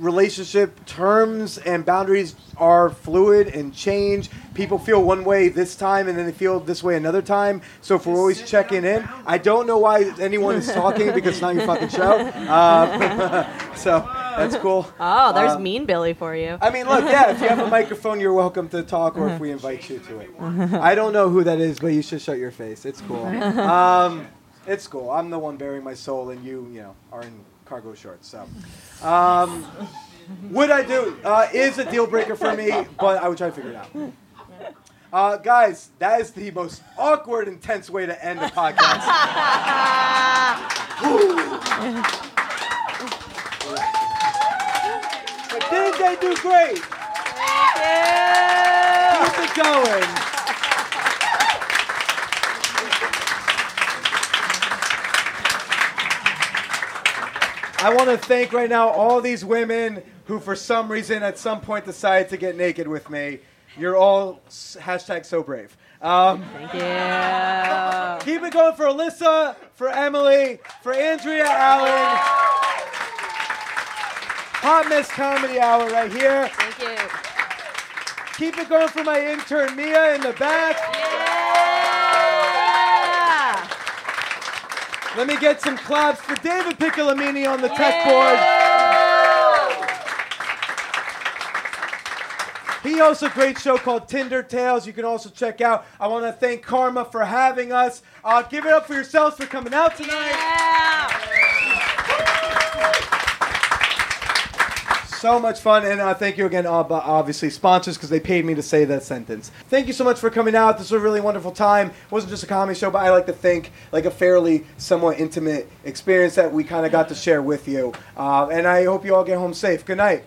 relationship terms and boundaries are fluid and change. People feel one way this time and then they feel this way another time. So if we're always checking in, I don't know why anyone is talking because it's not your fucking show. Um, *laughs* *laughs* so That's cool. Oh, there's Uh, Mean Billy for you. I mean, look, yeah, if you have a *laughs* microphone, you're welcome to talk, or if we invite you to it. I don't know who that is, but you should shut your face. It's cool. Um, it's cool. I'm the one baring my soul, and you, you know, are in cargo shorts. So, um, would I do uh, is a deal breaker for me, but I would try to figure it out. Uh, guys, that is the most awkward, intense way to end a podcast. *laughs* but didn't they do great? Keep it going. I want to thank right now all these women who, for some reason, at some point decided to get naked with me. You're all s- hashtag so brave. Um, Thank you. keep it going for Alyssa, for Emily, for Andrea Allan. Hot Mess Comedy Hour right here. Thank you. Keep it going for my intern Mia in the back. Let me get some claps for David Piccolomini on the tech board. He hosts a great show called Tinder Tales. You can also check out. I want to thank Karma for having us. Uh, give it up for yourselves for coming out tonight. So much fun, and uh, thank you again, uh, obviously, sponsors, because they paid me to say that sentence. Thank you so much for coming out. This was a really wonderful time. It wasn't just a comedy show, but I like to think like a fairly, somewhat intimate experience that we kind of got to share with you. Uh, and I hope you all get home safe. Good night.